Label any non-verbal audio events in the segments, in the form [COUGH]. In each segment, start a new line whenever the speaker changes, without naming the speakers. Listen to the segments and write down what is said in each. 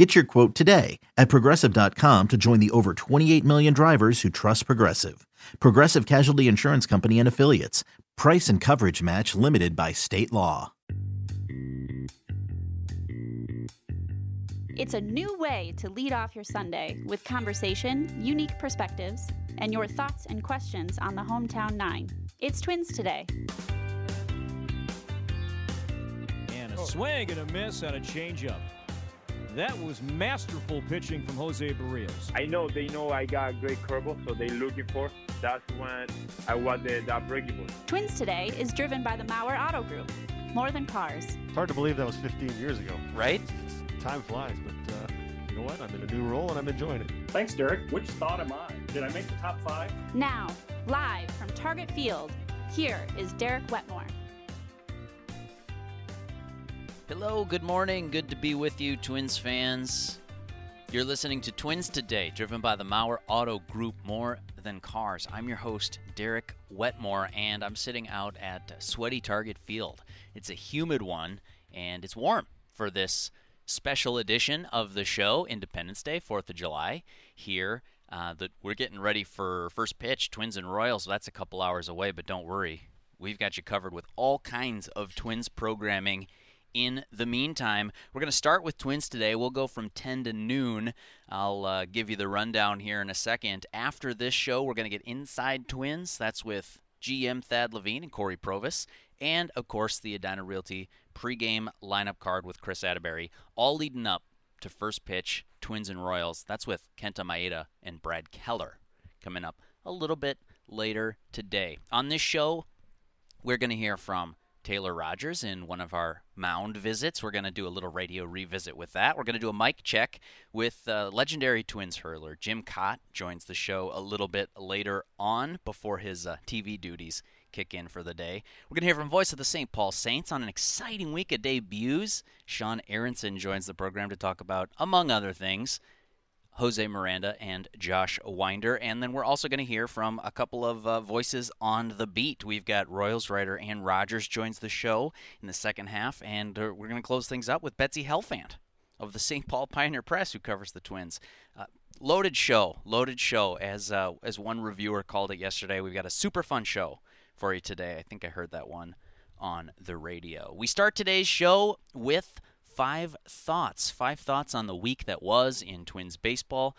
Get your quote today at progressive.com to join the over 28 million drivers who trust Progressive. Progressive Casualty Insurance Company and Affiliates. Price and coverage match limited by state law.
It's a new way to lead off your Sunday with conversation, unique perspectives, and your thoughts and questions on the Hometown Nine. It's Twins today.
And a swing and a miss on a changeup. That was masterful pitching from Jose Berrios.
I know they know I got a great curveball, so they're looking for. That's when I was the, that breaking ball.
Twins today is driven by the Mauer Auto Group. More than cars.
It's hard to believe that was 15 years ago.
Right?
Time flies, but uh, you know what? I'm in a new role and I'm enjoying it.
Thanks, Derek. Which thought am I? Did I make the top five?
Now, live from Target Field, here is Derek Wetmore.
Hello, good morning. Good to be with you, Twins fans. You're listening to Twins Today, driven by the Mauer Auto Group More Than Cars. I'm your host, Derek Wetmore, and I'm sitting out at sweaty Target Field. It's a humid one, and it's warm for this special edition of the show, Independence Day, 4th of July, here. Uh, that we're getting ready for first pitch, Twins and Royals. That's a couple hours away, but don't worry. We've got you covered with all kinds of Twins programming in the meantime. We're going to start with Twins today. We'll go from 10 to noon. I'll uh, give you the rundown here in a second. After this show, we're going to get Inside Twins. That's with GM Thad Levine and Cory Provus. And, of course, the Edina Realty pregame lineup card with Kris Atteberry, all leading up to first pitch, Twins and Royals. That's with Kenta Maeda and Brad Keller coming up a little bit later today. On this show, we're going to hear from Taylor Rogers in one of our mound visits. We're going to do a little radio revisit with that. We're going to do a mic check with uh, legendary Twins hurler Jim Kaat joins the show a little bit later on before his uh, TV duties kick in for the day. We're going to hear from voice of the St. Paul Saints on an exciting week of debuts. Sean Aronson joins the program to talk about, among other things, Jose Miranda and Josh Winder. And then we're also going to hear from a couple of uh, voices on the beat. We've got Royals writer Ann Rogers joins the show in the second half, and uh, we're going to close things up with Betsy Helfand of the St. Paul Pioneer Press, who covers the Twins. Uh, loaded show, loaded show, as uh, as one reviewer called it yesterday. We've got a super fun show for you today. I think I heard that one on the radio. We start today's show with five thoughts. Five thoughts on the week that was in Twins baseball.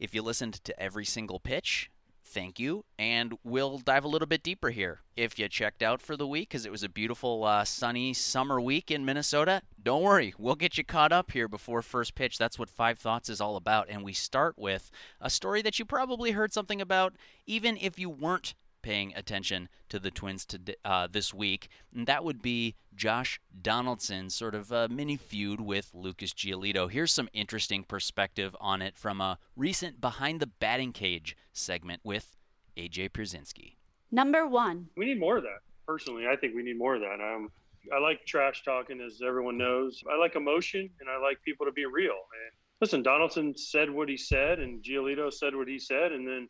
If you listened to every single pitch, thank you. And we'll dive a little bit deeper here. If you checked out for the week because it was a beautiful, uh, sunny summer week in Minnesota, don't worry. We'll get you caught up here before first pitch. That's what Five Thoughts is all about. And we start with a story that you probably heard something about, even if you weren't paying attention to the Twins to, uh, this week, and that would be Josh Donaldson's sort of a mini feud with Lucas Giolito. Here's some interesting perspective on it from a recent Behind the Batting Cage segment with AJ Pierzynski.
Number one.
We need more of that. Personally, I think we need more of that. Um, I like trash talking, as everyone knows. I like emotion, and I like people to be real. And listen, Donaldson said what he said, and Giolito said what he said, and then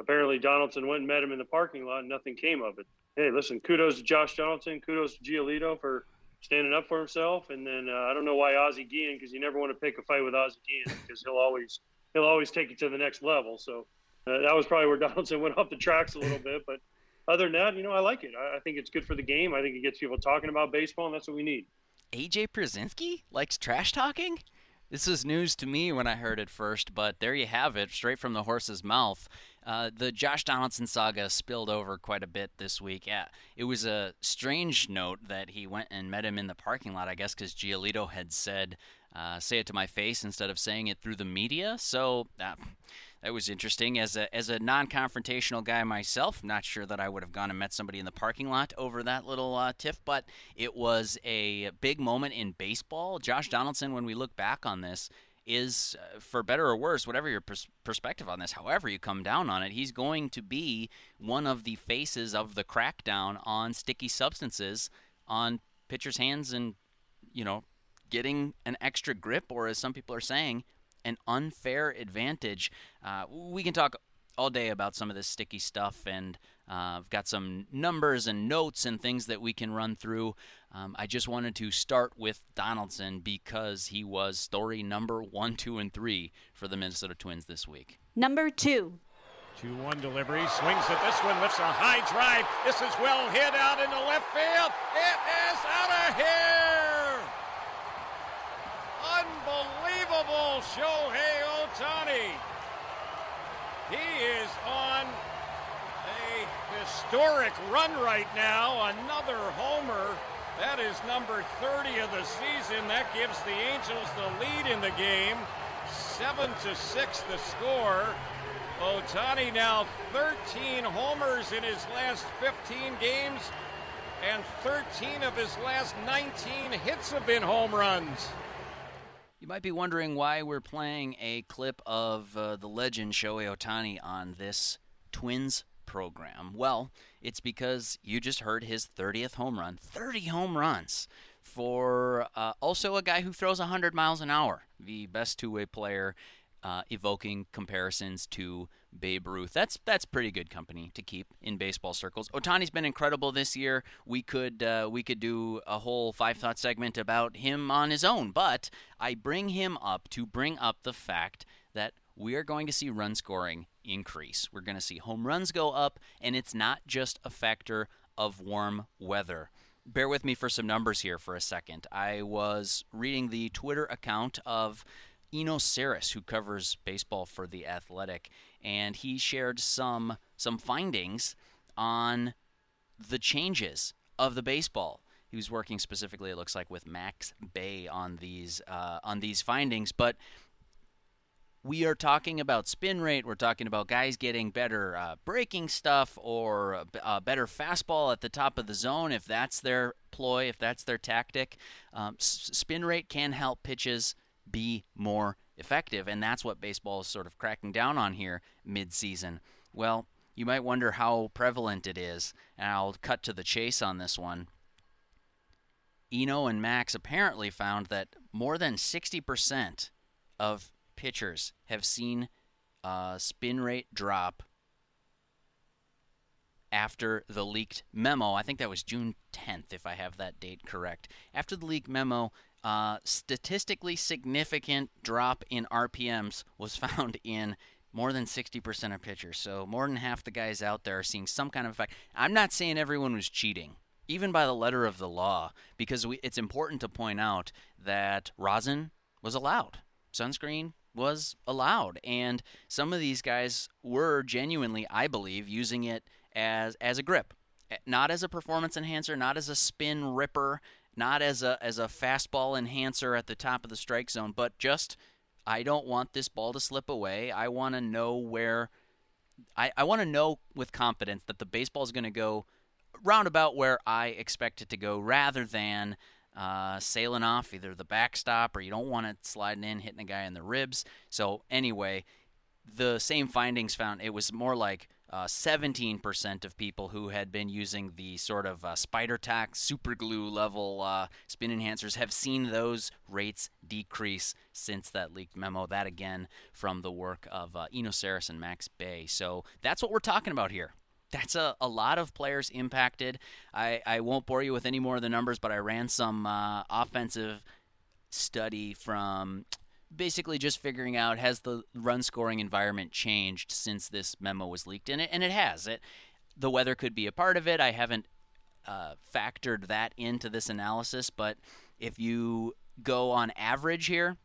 apparently Donaldson went and met him in the parking lot and nothing came of it. Hey, listen, kudos to Josh Donaldson, kudos to Giolito for standing up for himself. And then uh, I don't know why Ozzie Guillen, because you never want to pick a fight with Ozzie Guillen because he'll always he'll always take you to the next level. So uh, that was probably where [LAUGHS] Donaldson went off the tracks a little bit. But other than that, you know, I like it. I, I think it's good for the game. I think it gets people talking about baseball, and that's what we need.
AJ Pierzynski likes trash talking. This is news to me when I heard it first, but there you have it, straight from the horse's mouth. Uh, the Josh Donaldson saga spilled over quite a bit this week. Yeah, it was a strange note that he went and met him in the parking lot, I guess, because Giolito had said, uh, say it to my face instead of saying it through the media. So uh, that was interesting. As a, as a non confrontational guy myself, not sure that I would have gone and met somebody in the parking lot over that little uh, tiff, but it was a big moment in baseball. Josh Donaldson, when we look back on this, is, uh, for better or worse, whatever your pers- perspective on this, however you come down on it, he's going to be one of the faces of the crackdown on sticky substances on pitchers' hands and, you know, getting an extra grip, or as some people are saying, an unfair advantage. Uh, we can talk all day about some of this sticky stuff, and uh, I've got some numbers and notes and things that we can run through. Um, I just wanted to start with Donaldson because he was story number one, two, and three for the Minnesota Twins this week.
Number two.
2 1 delivery. Swings at this one, lifts a high drive. This is well hit out into left field. It is out of here! Unbelievable Shohei Ohtani. He is on a historic run right now. Another homer. That is number 30 of the season. That gives the Angels the lead in the game. 7 to 6 the score. Ohtani now 13 homers in his last 15 games, and 13 of his last 19 hits have been home runs.
You might be wondering why we're playing a clip of uh, the legend Shohei Ohtani on this Twins program. Well, it's because you just heard his 30th home run. 30 home runs for uh, also a guy who throws 100 miles an hour, the best two way player. Uh, evoking comparisons to Babe Ruth. That's that's pretty good company to keep in baseball circles. Ohtani's been incredible this year. We could uh, we could do a whole five thought segment about him on his own, but I bring him up to bring up the fact that we are going to see run scoring increase. We're going to see home runs go up, and it's not just a factor of warm weather. Bear with me for some numbers here for a second. I was reading the Twitter account of Eno Sarris, who covers baseball for the Athletic, and he shared some some findings on the changes of the baseball. He was working specifically, it looks like, with Max Bay on these uh, on these findings, but we are talking about spin rate. We're talking about guys getting better uh, breaking stuff or a, a better fastball at the top of the zone if that's their ploy, if that's their tactic. Um, s- spin rate can help pitches be more effective, and that's what baseball is sort of cracking down on here mid-season. Well, you might wonder how prevalent it is, and I'll cut to the chase on this one. Eno and Max apparently found that more than 60% of pitchers have seen spin rate drop after the leaked memo. I think that was June 10th, if I have that date correct. After the leaked memo, uh, statistically significant drop in RPMs was [LAUGHS] found in more than 60% of pitchers. So more than half the guys out there are seeing some kind of effect. I'm not saying everyone was cheating, even by the letter of the law, because we, it's important to point out that rosin was allowed. Sunscreen was allowed. And some of these guys were genuinely, I believe, using it as as a grip, eh, not as a performance enhancer, not as a spin ripper, not as a as a fastball enhancer at the top of the strike zone, but just I don't want this ball to slip away. I want to know where I, I want to know with confidence that the baseball is going to go roundabout where I expect it to go rather than uh, sailing off either the backstop or you don't want it sliding in, hitting a guy in the ribs. So, anyway, the same findings found it was more like uh, 17% of people who had been using the sort of uh, spider tack super glue level uh, spin enhancers have seen those rates decrease since that leaked memo. That again from the work of uh, Eno and Max Bay. So that's what we're talking about here. That's a, a lot of players impacted. I, I won't bore you with any more of the numbers, but I ran some uh, offensive study from basically just figuring out has the run scoring environment changed since this memo was leaked? In it and it has. It the weather could be a part of it. I haven't uh, factored that into this analysis but if you go on average here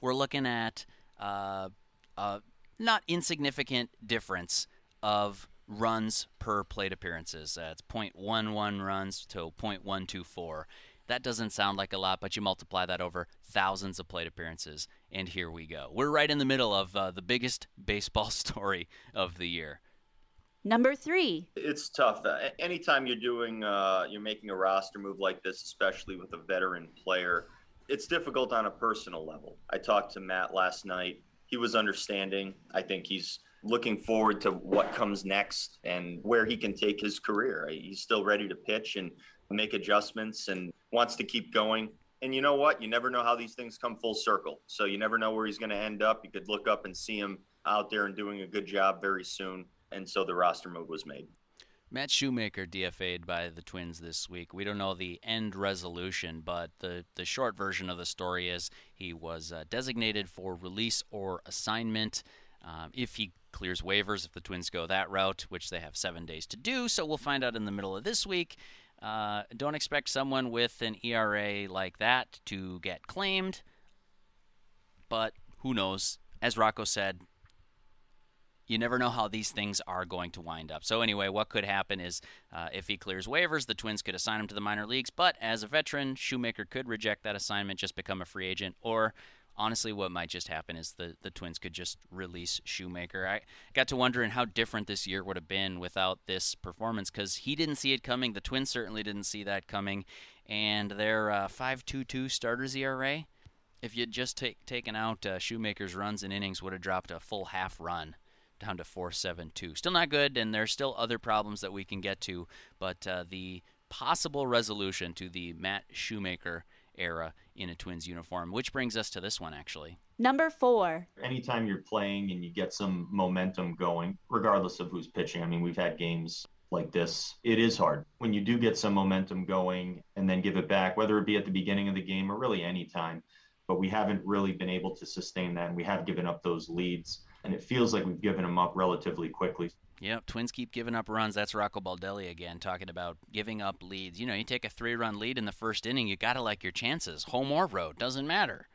we're looking at uh, a not insignificant difference of runs per plate appearances uh, it's 0.11 runs to 0.124 that doesn't sound like a lot, but you multiply that over thousands of plate appearances, and here we go. We're right in the middle of uh, the biggest [LAUGHS] baseball [LAUGHS] story of the year.
Number three.
It's tough. Uh, anytime you're doing, uh, you're making a roster move like this, especially with a veteran player, It's difficult on a personal level. I talked to Matt last night. He was understanding. I think he's looking forward to what comes next and where he can take his career. He's still ready to pitch and make adjustments and wants to keep going. And you know what? You never know how these things come full circle. So you never know where he's going to end up. You could look up and see him out there and doing a good job very soon. And so the roster move was made.
Matt Shoemaker DFA'd by the Twins this week. We don't know the end resolution, but the, the short version of the story is he was uh, designated for release or assignment. Um, if he clears waivers, if the Twins go that route, which they have seven days to do, so we'll find out in the middle of this week. Uh, don't expect someone with an ERA like that to get claimed, but who knows? As Rocco said, you never know how these things are going to wind up. So, anyway, what could happen is uh, if he clears waivers, the Twins could assign him to the minor leagues. But as a veteran, Shoemaker could reject that assignment, just become a free agent. Or, honestly, what might just happen is the, the Twins could just release Shoemaker. I got to wondering how different this year would have been without this performance because he didn't see it coming. The Twins certainly didn't see that coming. And their uh, 5.22 starters ERA, if you'd just take, taken out uh, Shoemaker's runs and innings, would have dropped a full half run down to 472. Still not good, and there's still other problems that we can get to, but uh, the possible resolution to the Matt Shoemaker era in a Twins uniform, which brings us to this one actually.
Number four.
Anytime you're playing and you get some momentum going, regardless of who's pitching, I mean, we've had games like this, it is hard. When you do get some momentum going and then give it back, whether it be at the beginning of the game or really any time, but we haven't really been able to sustain that and we have given up those leads and it feels like we've given them up relatively quickly.
Yep, Twins keep giving up runs. That's Rocco Baldelli again talking about giving up leads. You know, you take a three-run lead in the first inning, you got to like your chances. Home or road, doesn't matter.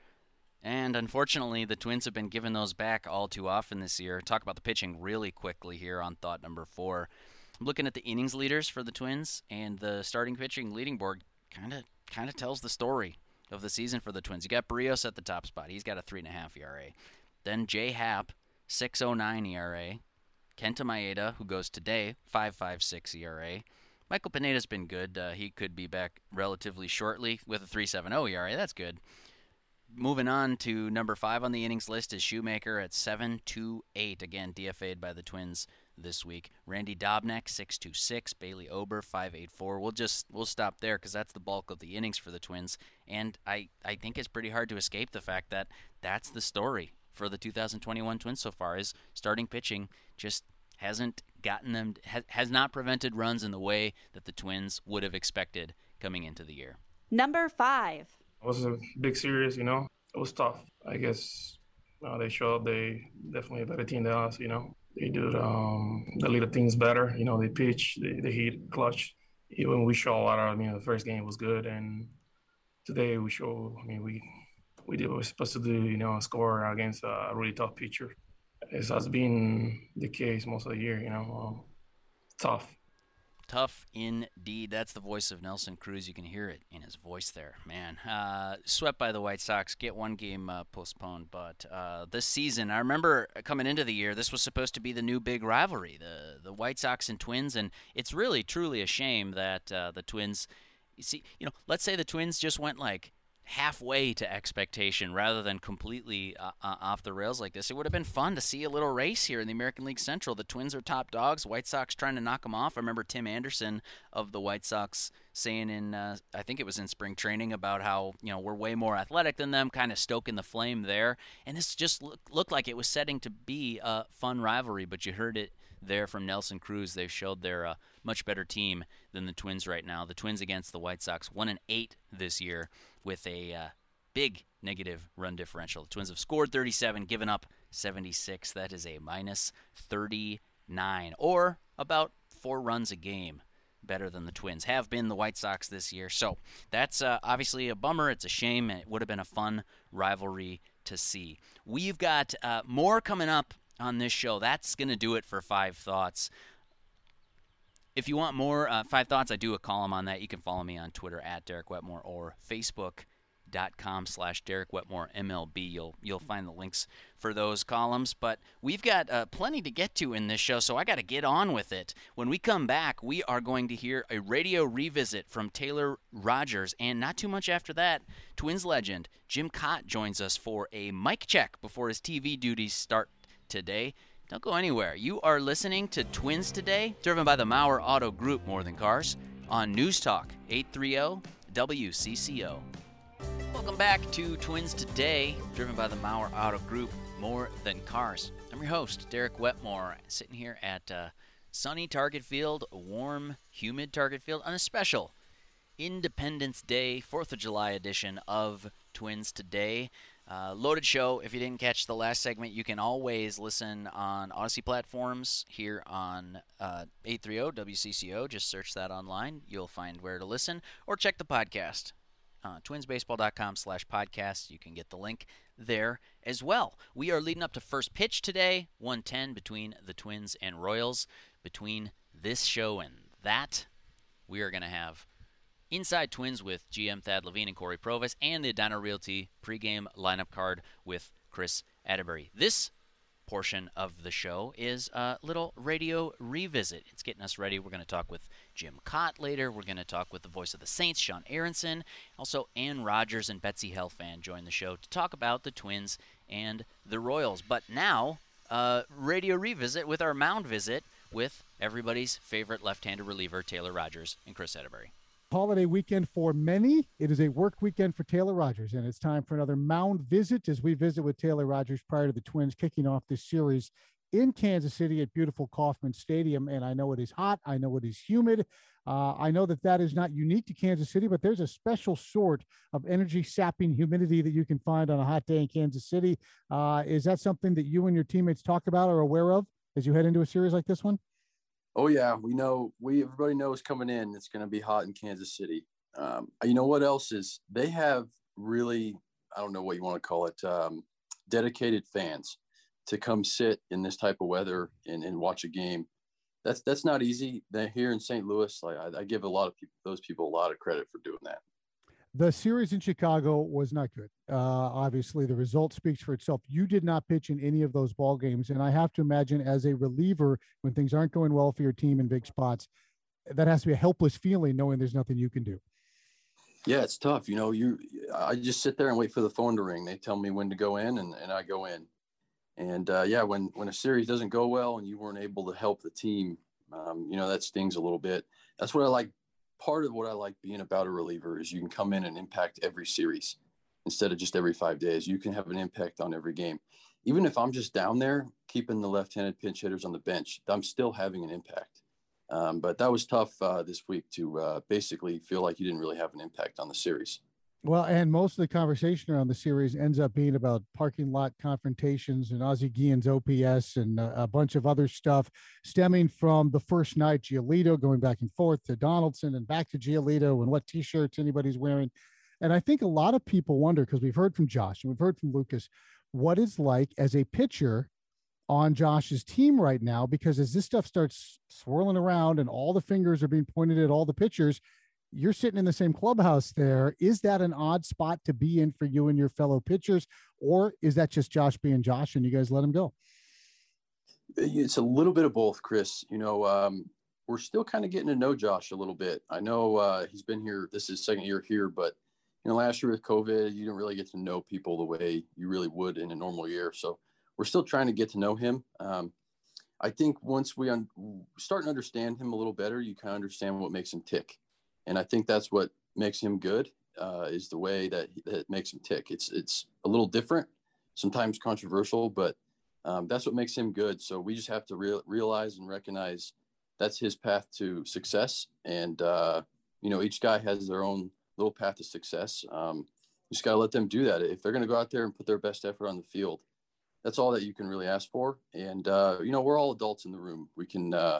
And unfortunately, the Twins have been giving those back all too often this year. Talk about the pitching really quickly here on thought number four. I'm looking at the innings leaders for the Twins, and the starting pitching leading board kind of kind of tells the story of the season for the Twins. You got Berrios at the top spot. He's got a three and a half ERA. Then Jay Happ 609 ERA. Kenta Maeda, who goes today, 556 ERA. Michael Pineda's been good. Uh, he could be back relatively shortly with a 3.70 ERA. That's good. Moving on to number five on the innings list is Shoemaker at 7.28. Again, DFA'd by the Twins this week. Randy Dobnak 6.26. Bailey Ober 5.84. We'll just we'll stop there because that's the bulk of the innings for the Twins. And I I think it's pretty hard to escape the fact that that's the story for the 2021 Twins so far is starting pitching just hasn't gotten them has, has not prevented runs in the way that the Twins would have expected coming into the year.
Number five.
It was a big series, you know. It was tough. I guess uh, they showed they definitely a better team than us, you know. They do um, the little things better, you know. They pitch, they, they hit, clutch. Even we show a lot of, I mean, the first game was good, and today we show. I mean, we we did what we are supposed to do, you know, score against a really tough pitcher. This has been the case most of the year, you know. Um, tough.
Tough indeed. That's the voice of Nelson Cruz. You can hear it in his voice there, man. Uh, swept by the White Sox. Get one game uh, postponed, but uh, this season, I remember coming into the year, this was supposed to be the new big rivalry, the the White Sox and Twins, and it's really truly a shame that uh, the Twins. You see, you know, let's say the Twins just went like halfway to expectation rather than completely uh, uh, off the rails like this. It would have been fun to see a little race here in the American League Central. The Twins are top dogs. White Sox trying to knock them off. I remember Tim Anderson of the White Sox saying in uh, I think it was in spring training about how you know we're way more athletic than them, kind of stoking the flame there. And this just look, looked like it was setting to be a fun rivalry, but you heard it there from Nelson Cruz. They showed they're a much better team than the Twins right now. The Twins against the White Sox, one and eight this year with a uh, big negative run differential. The Twins have scored 37, given up 76. That is a minus 39, or about four runs a game better than the Twins have been the White Sox this year. So that's uh, obviously a bummer. It's a shame. It would have been a fun rivalry to see. We've got uh, more coming up on this show. That's going to do it for Five Thoughts. If you want more uh, Five Thoughts, I do a column on that. You can follow me on Twitter at Derek Wetmore or Facebook.com slash Derek Wetmore MLB. You'll you'll find the links for those columns. But we've got uh, plenty to get to in this show, so I got to get on with it. When we come back, we are going to hear a radio revisit from Taylor Rogers, and not too much after that, Twins legend Jim Kaat joins us for a mic check before his TV duties start today. Don't go anywhere. You are listening to Twins Today, driven by the Mauer Auto Group More Than Cars on News Talk 830 WCCO. Welcome back to Twins Today, driven by the Mauer Auto Group More Than Cars. I'm your host, Derek Wetmore, sitting here at uh, sunny Target Field, warm, humid Target Field, on a special Independence Day, 4th of July edition of Twins Today. Uh, loaded show. If you didn't catch the last segment, you can always listen on Audacy platforms here on uh, 830 WCCO. Just search that online. You'll find where to listen or check the podcast. Uh, twinsbaseball.com slash podcast. You can get the link there as well. We are leading up to first pitch today, 110 between the Twins and Royals. Between this show and that, we are going to have Inside Twins with GM Thad Levine and Cory Provus, and the Edina Realty pregame lineup card with Kris Atteberry. This portion of the show is a little radio revisit. It's getting us ready. We're going to talk with Jim Kaat later. We're going to talk with the voice of the Saints, Sean Aronson. Also, Ann Rogers and Betsy Helfand join the show to talk about the Twins and the Royals. But now, radio revisit with our mound visit with everybody's favorite left-handed reliever, Taylor Rogers and Kris Atteberry
holiday weekend for many. It is a work weekend for Taylor Rogers, and it's time for another mound visit as we visit with Taylor Rogers prior to the Twins kicking off this series in Kansas City at beautiful Kauffman Stadium. And I know it is hot. I know it is humid. Uh, I know that that is not unique to Kansas City, but there's a special sort of energy sapping humidity that you can find on a hot day in Kansas City. Uh, is that something that you and your teammates talk about or aware of as you head into a series like this one?
Oh yeah, we know. We everybody knows coming in, it's going to be hot in Kansas City. Um, you know what else is? They have really, I don't know what you want to call it, um, dedicated fans to come sit in this type of weather and, and watch a game. That's that's not easy. They're here in St. Louis. Like I, I give a lot of people, those people, a lot of credit for doing that.
The series in Chicago was not good. Uh, obviously, the result speaks for itself. You did not pitch in any of those ball games, and I have to imagine, as a reliever, when things aren't going well for your team in big spots, that has to be a helpless feeling, knowing there's nothing you can do.
Yeah, it's tough. You know, you I just sit there and wait for the phone to ring. They tell me when to go in, and, and I go in. And uh, yeah, when when a series doesn't go well and you weren't able to help the team, um, you know that stings a little bit. That's what I like part of what I like being about a reliever is you can come in and impact every series instead of just every five days. You can have an impact on every game. Even if I'm just down there keeping the left-handed pinch hitters on the bench, I'm still having an impact. Um, but that was tough uh, this week to uh, basically feel like you didn't really have an impact on the series.
Well, and most of the conversation around the series ends up being about parking lot confrontations and Ozzie Guillen's OPS and a, a bunch of other stuff stemming from the first night, Giolito going back and forth to Donaldson and back to Giolito and what t-shirts anybody's wearing. And I think a lot of people wonder, because we've heard from Josh and we've heard from Lucas, what it's like as a pitcher on Josh's team right now, because as this stuff starts swirling around and all the fingers are being pointed at all the pitchers – you're sitting in the same clubhouse there. Is that an odd spot to be in for you and your fellow pitchers, or is that just Josh being Josh and you guys let him go?
It's a little bit of both, Chris. You know, um, we're still kind of getting to know Josh a little bit. I know uh, he's been here. This is second year here, but you know, last year with COVID, you didn't really get to know people the way you really would in a normal year. So we're still trying to get to know him. Um, I think once we un- start to understand him a little better, you kind of understand what makes him tick and I think that's what makes him good uh, is the way that that makes him tick. It's it's a little different, sometimes controversial, but um, that's what makes him good. So we just have to re- realize and recognize that's his path to success, and uh, you know each guy has their own little path to success. Um, you just got to let them do that. If they're going to go out there and put their best effort on the field, that's all that you can really ask for. And uh, you know we're all adults in the room. We can uh,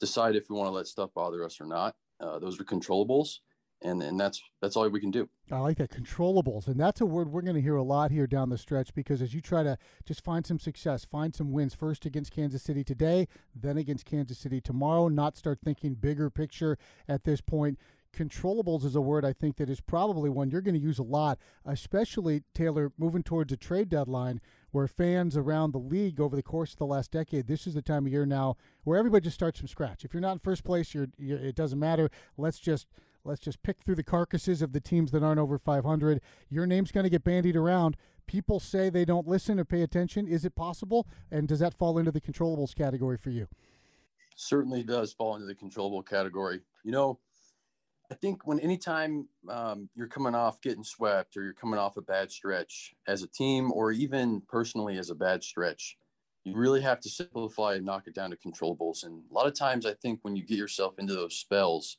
decide if we want to let stuff bother us or not. Uh, those are controllables, and and that's that's all we can do.
I like that controllables, and that's a word we're going to hear a lot here down the stretch because as you try to just find some success, find some wins first against Kansas City today, then against Kansas City tomorrow, not start thinking bigger picture at this point controllables is a word I think that is probably one you're going to use a lot, especially Taylor moving towards a trade deadline where fans around the league over the course of the last decade, this is the time of year now where everybody just starts from scratch. If you're not in first place, you're, you're it doesn't matter. Let's just let's just pick through the carcasses of the teams that aren't over 500. Your name's going to get bandied around. People say they don't listen or pay attention. Is it possible? And does that fall into the controllables category for you?
Certainly does fall into the controllable category. You know, I think when anytime um, you're coming off getting swept or you're coming off a bad stretch as a team or even personally as a bad stretch, you really have to simplify and knock it down to controllables. And a lot of times, I think when you get yourself into those spells,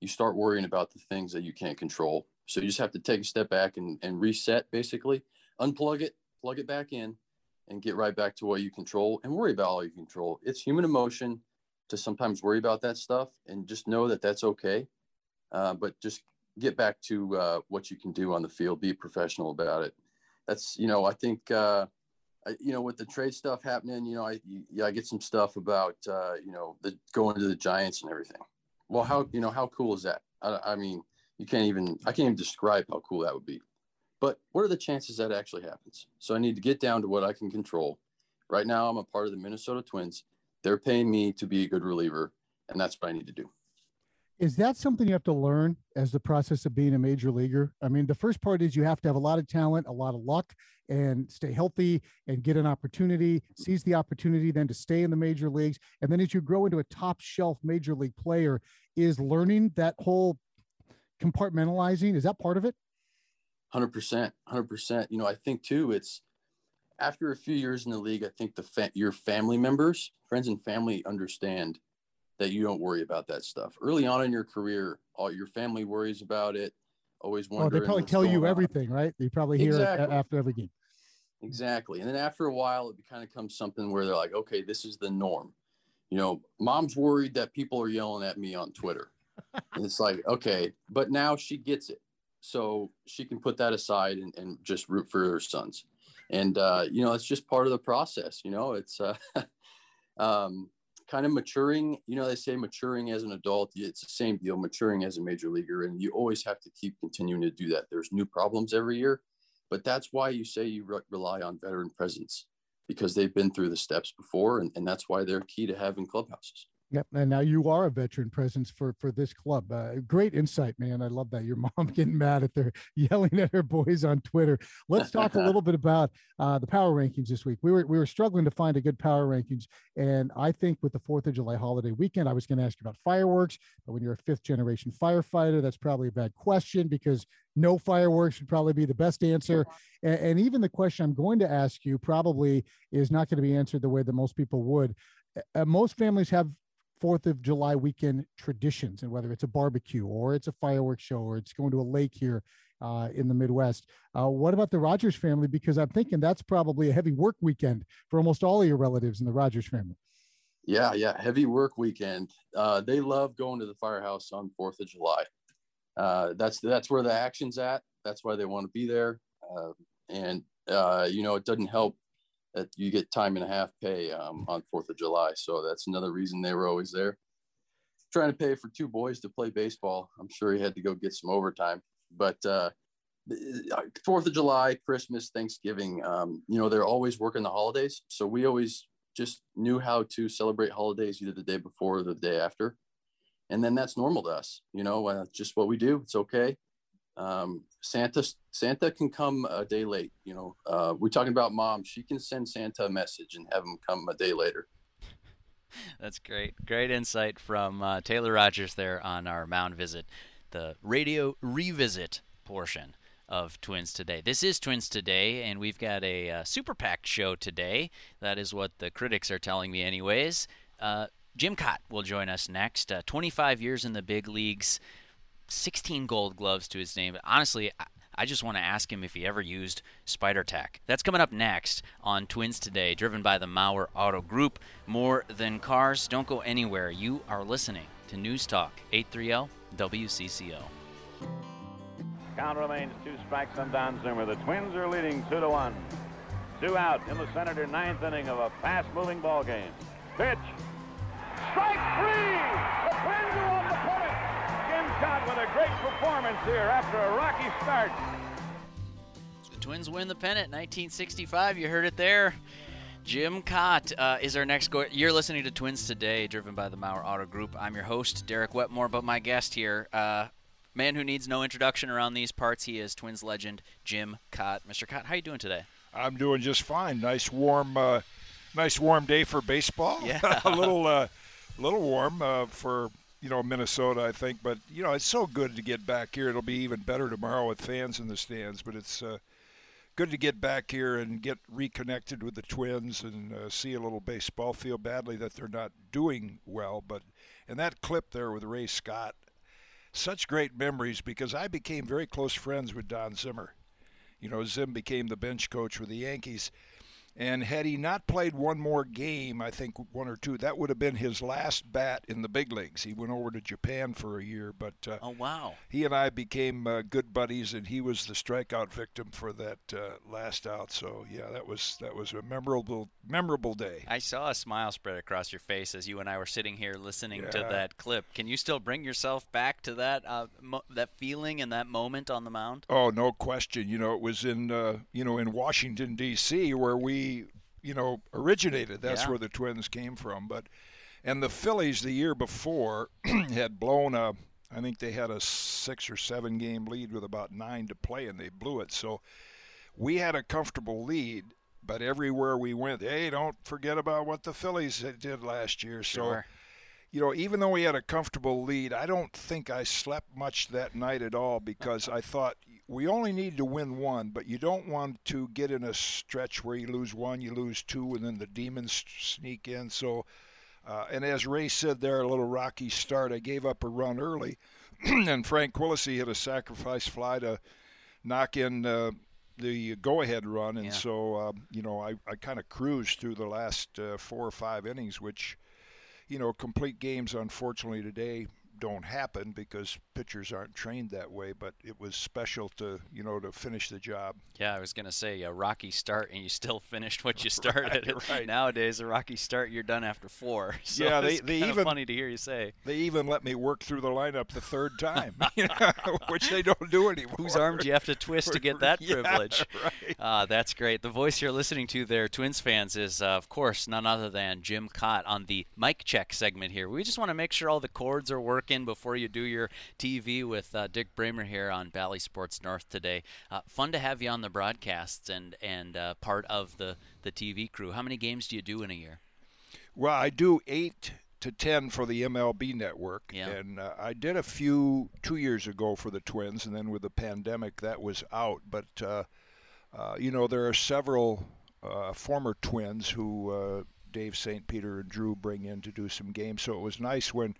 you start worrying about the things that you can't control. So you just have to take a step back and, and reset, basically, unplug it, plug it back in, and get right back to what you control and worry about all you control. It's human emotion to sometimes worry about that stuff and just know that that's okay uh, but just get back to uh, what you can do on the field. Be professional about it. That's you know I think uh, I, you know with the trade stuff happening. You know I I get some stuff about uh, you know the going to the Giants and everything. Well, how you know how cool is that? I, I mean you can't even I can't even describe how cool that would be. But what are the chances that actually happens? So I need to get down to what I can control. Right now, I'm a part of the Minnesota Twins. They're paying me to be a good reliever, and that's what I need to do.
Is that something you have to learn as the process of being a major leaguer? I mean, the first part is you have to have a lot of talent, a lot of luck, and stay healthy and get an opportunity, seize the opportunity then to stay in the major leagues. And then as you grow into a top shelf major league player, is learning that whole compartmentalizing, is that part of it?
100%. 100%. You know, I think too, it's after a few years in the league, I think the fa- your family members, friends and family understand that you don't worry about that stuff. Early on in your career, all your family worries about it. Always wondering.
Oh, they probably tell you on. everything, right? They probably hear exactly. it after every game.
Exactly. And then after a while, it kind of becomes something where they're like, okay, this is the norm. You know, mom's worried that people are yelling at me on Twitter. and [LAUGHS] it's like, okay, but now she gets it. So she can put that aside and, and just root for her sons. And, uh, you know, it's just part of the process. You know, it's, uh, [LAUGHS] um, kind of maturing. You know, they say maturing as an adult, it's the same deal, maturing as a major leaguer. And you always have to keep continuing to do that. There's new problems every year, but that's why you say you re- rely on veteran presence because they've been through the steps before. And, and that's why they're key to having clubhouses.
Yep, and now you are a veteran presence for for this club. Uh, great insight, man. I love that. Your [LAUGHS] mom getting mad at their yelling at her boys on Twitter. Let's talk a little [LAUGHS] bit about uh, the power rankings this week. We were we were struggling to find a good power rankings, and I think with the Fourth of July holiday weekend, I was going to ask you about fireworks. But when you're a fifth generation firefighter, that's probably a bad question because no fireworks would probably be the best answer. And, and even the question I'm going to ask you probably is not going to be answered the way that most people would. Uh, most families have Fourth of July weekend traditions, and whether it's a barbecue or it's a fireworks show or it's going to a lake here uh, in the Midwest. Uh, what about the Rogers family? Because I'm thinking that's probably a heavy work weekend for almost all of your relatives in the Rogers family.
Yeah, yeah, heavy work weekend. Uh, they love going to the firehouse on Fourth of July. Uh, that's that's where the action's at. That's why they want to be there. Uh, and uh, you know, it doesn't help that you get time and a half pay um, on Fourth of July. So that's another reason they were always there. Trying to pay for two boys to play baseball. I'm sure he had to go get some overtime. But uh, uh, Fourth of July, Christmas, Thanksgiving, um, you know, they're always working the holidays. So we always just knew how to celebrate holidays either the day before or the day after. And then that's normal to us, you know, uh, just what we do. It's okay um, Santa Santa can come a day late. You know, uh, we're talking about mom. She can send Santa a message and have him come a day later.
That's great. Great insight from uh, Taylor Rogers there on our mound visit, the radio revisit portion of Twins Today. This is Twins Today, and we've got a uh, super packed show today. That is what the critics are telling me, anyways. Uh, Jim Kaat will join us next. Uh, 25 years in the big leagues. 16 gold gloves to his name. Honestly, I just want to ask him if he ever used Spider Tack. That's coming up next on Twins Today, driven by the Mauer Auto Group. More than cars, don't go anywhere. You are listening to News Talk 830 WCCO.
Count remains two strikes on Don Zimmer. The Twins are leading two to one. Two out in the Senator ninth inning of a fast-moving ball game. Pitch. Strike three. The Twins are the Kaat with a great performance here after a rocky start.
The Twins win the pennant 1965. You heard it there. Jim Kaat uh, is our next go. You're listening to Twins Today, driven by the Mauer Auto Group. I'm your host, Derek Wetmore, but my guest here, uh, man who needs no introduction around these parts, he is Twins legend Jim Kaat. Mr. Kaat, how you doing today?
I'm doing just fine. Nice warm, uh, nice warm day for baseball.
Yeah. [LAUGHS]
a little, uh, little warm uh, for you know Minnesota, I think. But you know it's so good to get back here. It'll be even better tomorrow with fans in the stands. But it's uh, good to get back here and get reconnected with the Twins and uh, see a little baseball. Feel badly that they're not doing well, but and that clip there with Ray Scott, such great memories because I became very close friends with Don Zimmer. You know, Zim became the bench coach with the Yankees. And had he not played one more game, I think one or two, that would have been his last bat in the big leagues. He went over to Japan for a year, but uh,
oh wow,
he and I became uh, good buddies, and he was the strikeout victim for that uh, last out. So yeah, that was that was a memorable memorable day.
I saw a smile spread across your face as you and I were sitting here listening
Yeah.
to that clip. Can you still bring yourself back to that uh, mo- that feeling and that moment on the mound?
Oh, no question. You know, it was in uh, you know in Washington D.C. where we you know originated. That's
Yeah.
where the Twins came from. But and the Phillies the year before [CLEARS THROAT] had blown a. I think they had a six or seven game lead with about nine to play, and they blew it. So we had a comfortable lead. But everywhere we went, hey, don't forget about what the Phillies did last year. So
Sure.
you know, even though we had a comfortable lead, I don't think I slept much that night at all because I thought we only need to win one, but you don't want to get in a stretch where you lose one, you lose two, and then the demons sneak in. So, uh, and as Ray said there, a little rocky start. I gave up a run early, [CLEARS THROAT] and Frank Quilici hit a sacrifice fly to knock in uh, the go-ahead run, and
Yeah.
so uh, you know I, I kind of cruised through the last uh, four or five innings, which you know, complete games unfortunately today don't happen because pitchers aren't trained that way. But it was special to you know to finish the job.
Yeah, I was gonna say a rocky start, and you still [LAUGHS] finished what you [LAUGHS] started.
Right, [LAUGHS] right.
Nowadays, a rocky start, you're done after four. So
Yeah, they- they even-
funny to hear you say.
They even let me work through the lineup the third time, which they don't do anymore.
Whose arm do you have to twist to get that
Yeah,
privilege?
right.
Uh, that's great. The voice you're listening to there, Twins fans, is uh, of course none other than Jim Kaat on the mic check segment here. We just want to make sure all the cords are working before you do your TV with uh, Dick Bremer here on Bally Sports North today. Uh, fun to have you on the broadcasts and and uh, part of the the TV crew. How many games do you do in a year?
Well, I do eight to ten for the MLB network,
Yeah.
and uh, I did a few two years ago for the Twins, and then with the pandemic that was out. But uh, uh, you know, there are several uh, former Twins who uh, Dave St. Peter and Drew bring in to do some games. So it was nice when,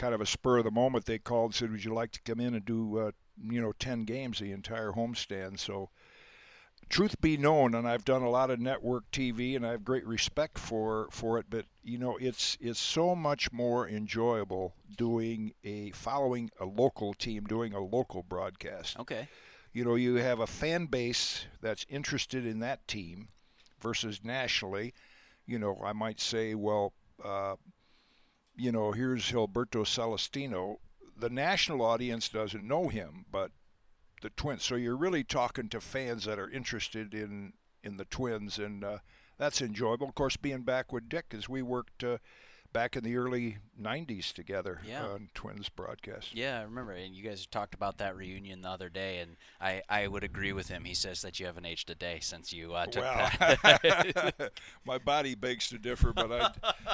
kind of a spur of the moment, they called and said, "Would you like to come in and do uh, you know ten games, the entire homestand?" So truth be known, and I've done a lot of network TV, and I have great respect for for it. But you know, it's it's so much more enjoyable doing a following a local team, doing a local broadcast.
Okay.
You know, you have a fan base that's interested in that team versus nationally. You know, I might say, well, uh, you know, here's Gilberto Celestino. The national audience doesn't know him, but the Twins. So you're really talking to fans that are interested in in the Twins, and uh, that's enjoyable. Of course, being back with Dick as we worked uh, back in the early '90s together
Yeah.
on Twins broadcast.
Yeah, I remember. And you guys talked about that reunion the other day, and I, I would agree with him. He says that you haven't aged a day since you uh, took that.
Well, [LAUGHS] my body begs to differ, but I,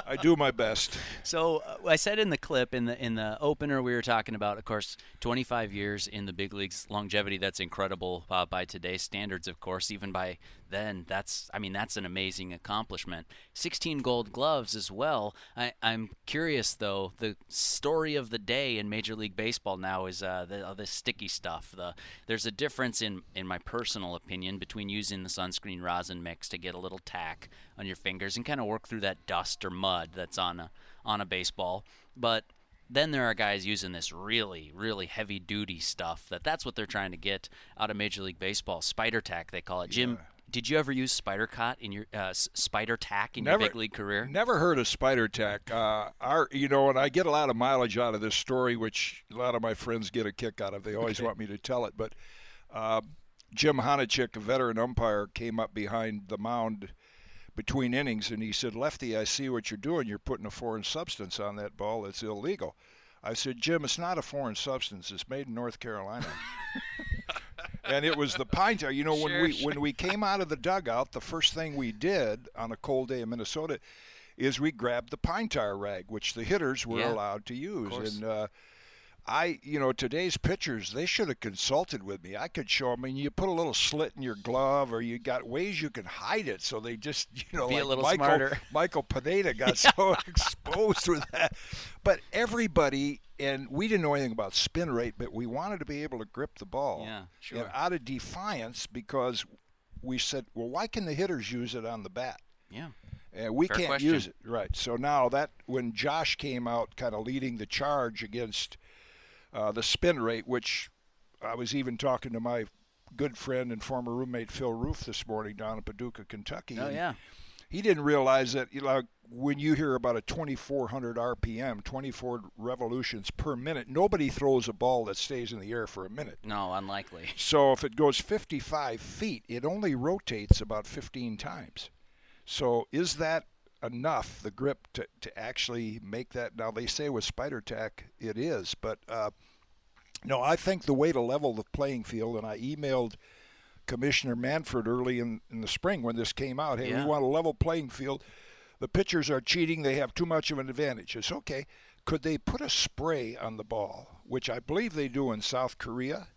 I do my best.
So uh, I said in the clip in the in the opener we were talking about, of course, 25 years in the big leagues, longevity. That's incredible uh, by today's standards, of course. Even by then, that's I mean that's an amazing accomplishment. 16 Gold Gloves as well. I, I'm curious though. The story of the day in Major League Baseball now is uh, the uh, the sticky stuff. The there's a difference in in my personal opinion between using the sunscreen rosin mix to get a little tack on your fingers and kind of work through that dust or mud that's on a on a baseball, but then there are guys using this really, really heavy duty stuff that that's what they're trying to get out of Major League Baseball. Spider tack, they call it. Jim, Did you ever use Spider Cot in your uh, Spider Tack in
Never-
your big league career?
Never heard of spider tack. Uh, our, you know, and I get a lot of mileage out of this story, which a lot of my friends get a kick out of. They always want me to tell it. But uh, Jim Honochick, a veteran umpire, came up behind the mound between innings, and he said, "Lefty, I see what you're doing. You're putting a foreign substance on that ball. It's illegal." I said, "Jim, it's not a foreign substance. It's made in North Carolina." [LAUGHS] and it was the pine tar. You know, when
Sure,
we
sure.
when we came out of the dugout, the first thing we did on a cold day in Minnesota is we grabbed the pine tar rag, which the hitters were
Yeah,
allowed to use. And uh, I, you know, today's pitchers, they should have consulted with me. I could show them. I mean, you put a little slit in your glove, or you got ways you can hide it, so they just, [LAUGHS] you know,
Be a
like
little
Michael
smarter.
Michael Pineda got [LAUGHS] so [LAUGHS] exposed with that. But everybody, and we didn't know anything about spin rate, but we wanted to be able to grip the ball.
Yeah, sure.
And out of defiance, because we said, well, why can the hitters use it on the bat?
Yeah.
And we
Fair
can't
question.
use it, right? So now that when Josh came out, kind of leading the charge against uh, the spin rate, which I was even talking to my good friend and former roommate Phil Roof this morning down in Paducah, Kentucky.
Oh
and
yeah.
He didn't realize that, you know, when you hear about a 2,400 RPM, 24 revolutions per minute, nobody throws a ball that stays in the air for a minute.
No, unlikely. [LAUGHS]
So if it goes 55 feet, it only rotates about 15 times. So is that enough, the grip, to, to actually make that? Now, they say with Spider Tack it is, but uh, no, I think the way to level the playing field, and I emailed Commissioner Manfred early in, in the spring when this came out hey,
Yeah.
we want a level playing field. The pitchers are cheating, they have too much of an advantage. It's okay. Could they put a spray on the ball, which I believe they do in South Korea?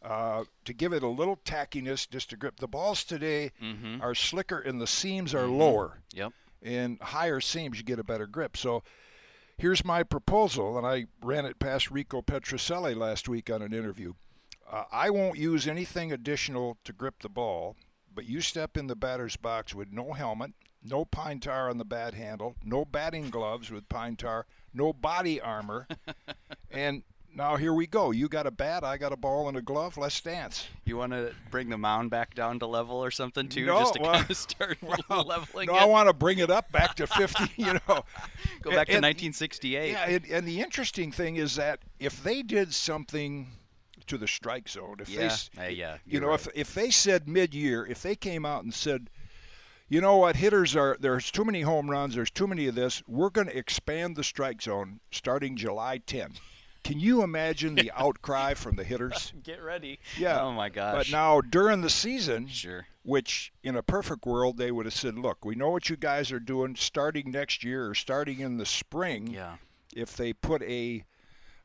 uh, to give it a little tackiness just to grip. The balls today
Mhm.
are slicker and the seams are
Mhm.
lower.
Yep.
And higher seams, you get a better grip. So here's my proposal, and I ran it past Rico Petrocelli last week on an interview. Uh, I won't use anything additional to grip the ball, but you step in the batter's box with no helmet, no pine tar on the bat handle, no batting gloves with pine tar, no body armor, [LAUGHS] and now here we go. You got a bat, I got a ball and a glove. Let's dance.
You want to bring the mound back down to level or something too,
No,
just to
well-
kind of start [LAUGHS] leveling
No,
it.
I want to bring it up back to 50. [LAUGHS] You know,
Go back to 1968.
Yeah, and, and the interesting thing is that if they did something to the strike zone, if they,
Yeah, uh, yeah,
you know,
right.
if if they said mid-year, if they came out and said, you know what, hitters are there's too many home runs, there's too many of this, we're going to expand the strike zone starting July 10. Can you imagine the [LAUGHS] outcry from the hitters? [LAUGHS]
Get ready.
Yeah.
Oh my gosh.
But now during the season,
Sure.
which in a perfect world they would have said, "Look, we know what you guys are doing starting next year or starting in the spring."
Yeah.
If they put a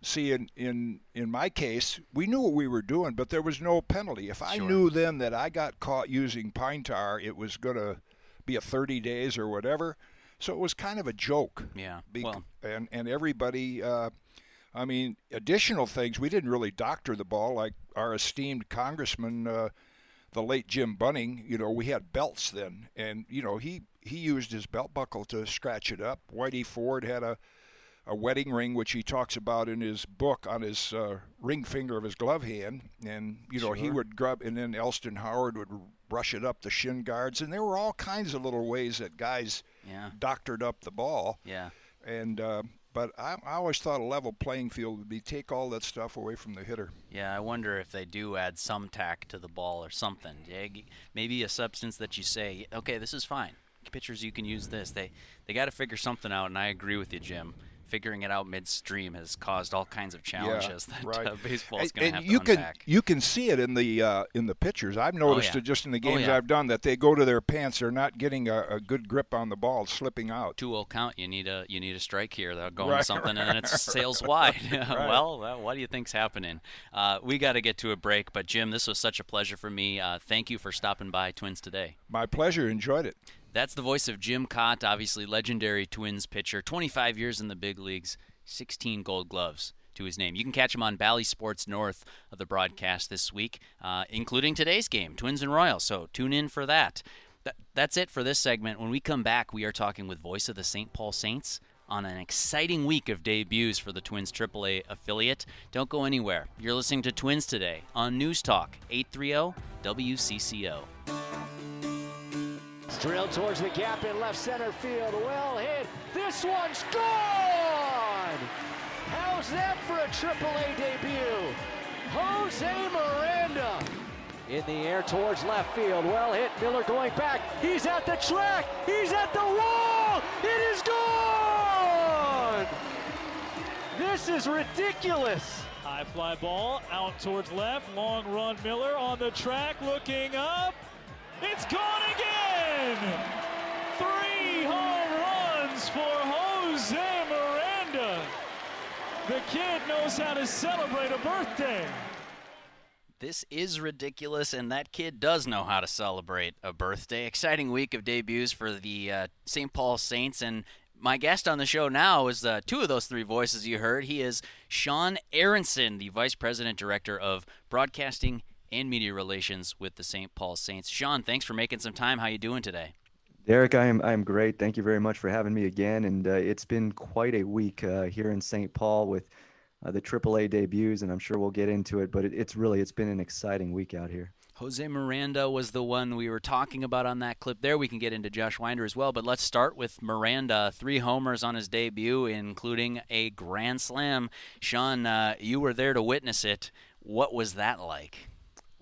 see in in in my case, we knew what we were doing, but there was no penalty. If I
Sure.
knew then that I got caught using pine tar, it was going to be a 30 days or whatever. So it was kind of a joke.
Yeah.
Bec-
well,
and and everybody uh, I mean, additional things. We didn't really doctor the ball like our esteemed congressman, uh, the late Jim Bunning. You know, we had belts then, and you know he he used his belt buckle to scratch it up. Whitey Ford had a a wedding ring, which he talks about in his book on his uh, ring finger of his glove hand, and you know he would grub, and then Elston Howard would brush it up the shin guards, and there were all kinds of little ways that guys
yeah.
doctored up the ball.
Yeah.
And uh, but I, I always thought a level playing field would be take all that stuff away from the hitter.
Yeah, I wonder if they do add some tack to the ball or something. Maybe a substance that you say, okay, this is fine. Pitchers, you can use this. They they got to figure something out, and I agree with you, Jim. Figuring it out midstream has caused all kinds of challenges that
right.
uh, baseball's
And-
going to
and
have
you
to
can
unpack.
you can see it in the uh, in the pitchers. I've noticed
yeah.
it just in the
Oh,
games
yeah.
I've done that they go to their pants. They're not getting a, a good grip on the ball, slipping out.
Two will count. You need a you need a strike here. They'll go into
Right,
something, and then
right,
it [LAUGHS] sails wide. [LAUGHS] well, well, what do you think's happening? Uh, we got to get to a break, but Jim, this was such a pleasure for me. Uh, thank you for stopping by Twins today.
My pleasure. Enjoyed it.
That's the voice of Jim Kaat, obviously legendary Twins pitcher, 25 years in the big leagues, 16 Gold Gloves to his name. You can catch him on Bally Sports North of the broadcast this week, uh, including today's game, Twins and Royals. So tune in for that. That that's it for this segment. When we come back, we are talking with voice of the St. Paul Saints on an exciting week of debuts for the Twins AAA affiliate. Don't go anywhere. You're listening to Twins today on News Talk 830 WCCO.
Drilled towards the gap in left center field. Well hit. This one's gone! How's that for a AAA debut? Jose Miranda in the air towards left field. Well hit. Miller going back. He's at the track. He's at the wall. It is gone. This is ridiculous.
High fly ball out towards left. Long run Miller on the track looking up. It's gone again. Three home runs for Jose Miranda. The kid knows how to celebrate a birthday.
This is ridiculous, and that kid does know how to celebrate a birthday. Exciting week of debuts for the uh, St. Paul Saints, and my guest on the show now is uh, two of those three voices you heard. He is Sean Aronson, the Vice President Director of Broadcasting and Media Relations with the St. Paul Saints. Sean, thanks for making some time. How you doing today?
Derek, I am I'm great. Thank you very much for having me again. And uh, it's been quite a week uh, here in St. Paul with uh, the AAA debuts, and I'm sure we'll get into it. But it, it's really it's been an exciting week out here.
Jose Miranda was the one we were talking about on that clip there. We can get into Josh Winder as well, but let's start with Miranda. Three homers on his debut, including a grand slam. Sean, uh, you were there to witness it. What was that like?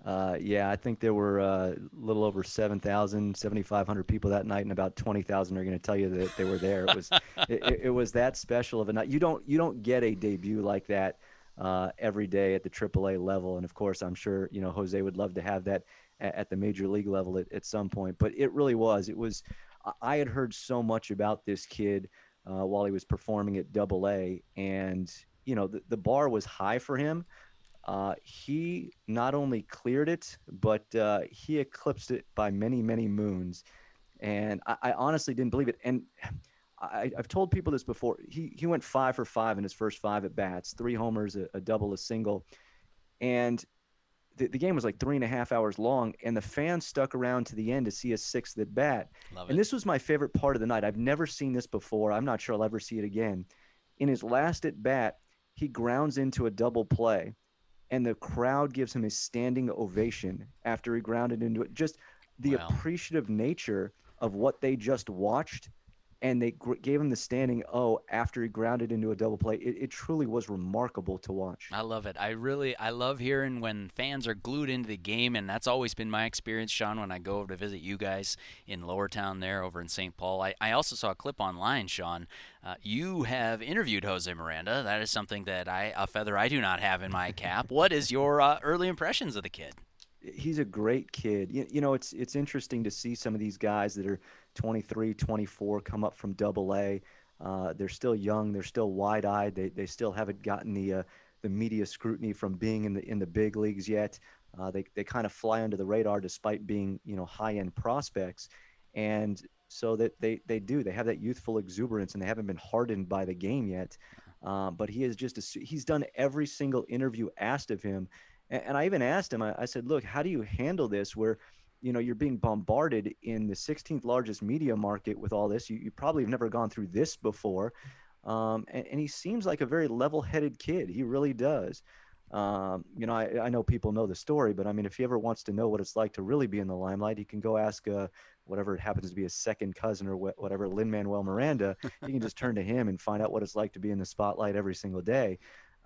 Uh, yeah, I think there were uh, a little over 7,000, 7,500 people that night, and about 20,000 are going to tell you that they were there. It was [LAUGHS] it, it, was that special of a night. You don't you don't get a debut like that uh, every day at the AAA level, and of course, I'm sure you know Jose would love to have that at, at the major league level at, at some point. But it really was. It was. I had heard so much about this kid uh, while he was performing at Double A, and you know the, the bar was high for him uh, he not only cleared it, but uh, he eclipsed it by many, many moons. And I, I honestly didn't believe it. And I, have told people this before. He he went five for five in his first five at bats, three homers, a, a double, a single, and the, the, game was like three and a half hours long, and the fans stuck around to the end to see a sixth at bat. Love and it. this was my favorite part of the night. I've never seen this before. I'm not sure I'll ever see it again. In his last at bat, he grounds into a double play and the crowd gives him a standing ovation after he grounded into it. Just the wow. appreciative nature of what they just watched and they gr- gave him the standing O after he grounded into a double play. It, it, truly was remarkable to watch.
I love it. I really, I love hearing when fans are glued into the game, and that's always been my experience, Sean. When I go over to visit you guys in Lower Town there, over in St. Paul, I, I also saw a clip online, Sean. Uh, you have interviewed Jose Miranda. That is something that I, a feather I do not have in my cap. what is your uh, early impressions of the kid?
He's a great kid. You, you know, it's it's interesting to see some of these guys that are 23, 24, come up from Double A. Uh, they're still young. They're still wide-eyed. They, they still haven't gotten the uh, the media scrutiny from being in the in the big leagues yet. Uh, they they kind of fly under the radar despite being you know high-end prospects, and so that they they do they have that youthful exuberance and they haven't been hardened by the game yet. Uh, but he is just a, he's done every single interview asked of him, and, and I even asked him. I, I said, look, how do you handle this where you know you're being bombarded in the 16th largest media market with all this? You, you probably have never gone through this before. Um, and, and, he seems like a very level-headed kid. He really does. Um, you know I, I, know people know the story but i mean if he ever wants to know what it's like to really be in the limelight he can go ask uh, whatever it happens to be a second cousin or wh- whatever lin manuel miranda. He can just turn to him and find out what it's like to be in the spotlight every single day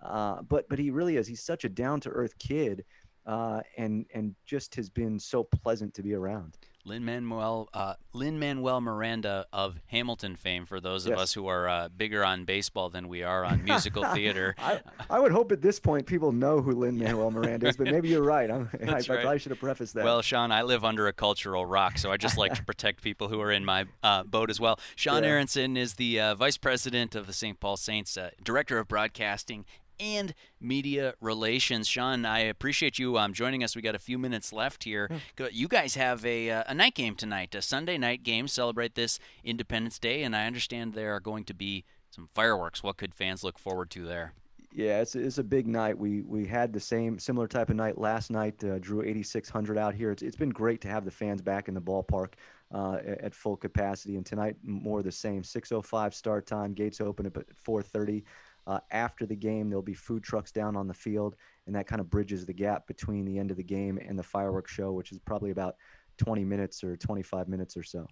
uh, but but he really is he's such a down-to-earth kid uh, and and just has been so pleasant to be around.
Lin Manuel uh, Lin Manuel Miranda of Hamilton fame. For those of
yes.
us who are uh, bigger on baseball than we are on [LAUGHS] musical theater,
I, I, would hope at this point people know who Lin Manuel Miranda is. But maybe you're right. [LAUGHS] I, I, right. probably should have prefaced that.
Well, Sean, I live under a cultural rock, so I just like to [LAUGHS] protect people who are in my uh, boat as well. Sean yeah. Aronson is the uh, vice president of the St. Paul Saints, uh, director of broadcasting and media relations. Sean, I appreciate you um, joining us. We got a few minutes left here. You guys have a, uh, a night game tonight, a Sunday night game. Celebrate this Independence Day, and I understand there are going to be some fireworks. What could fans look forward to there?
Yeah, it's, it's a big night. We we had the same similar type of night last night. Uh, drew 8,600 out here. It's it's been great to have the fans back in the ballpark uh, at full capacity. And tonight more the same. 6:05 start time. Gates open at 4:30. Uh, after the game, there'll be food trucks down on the field, and that kind of bridges the gap between the end of the game and the fireworks show, which is probably about 20 minutes or 25 minutes or so.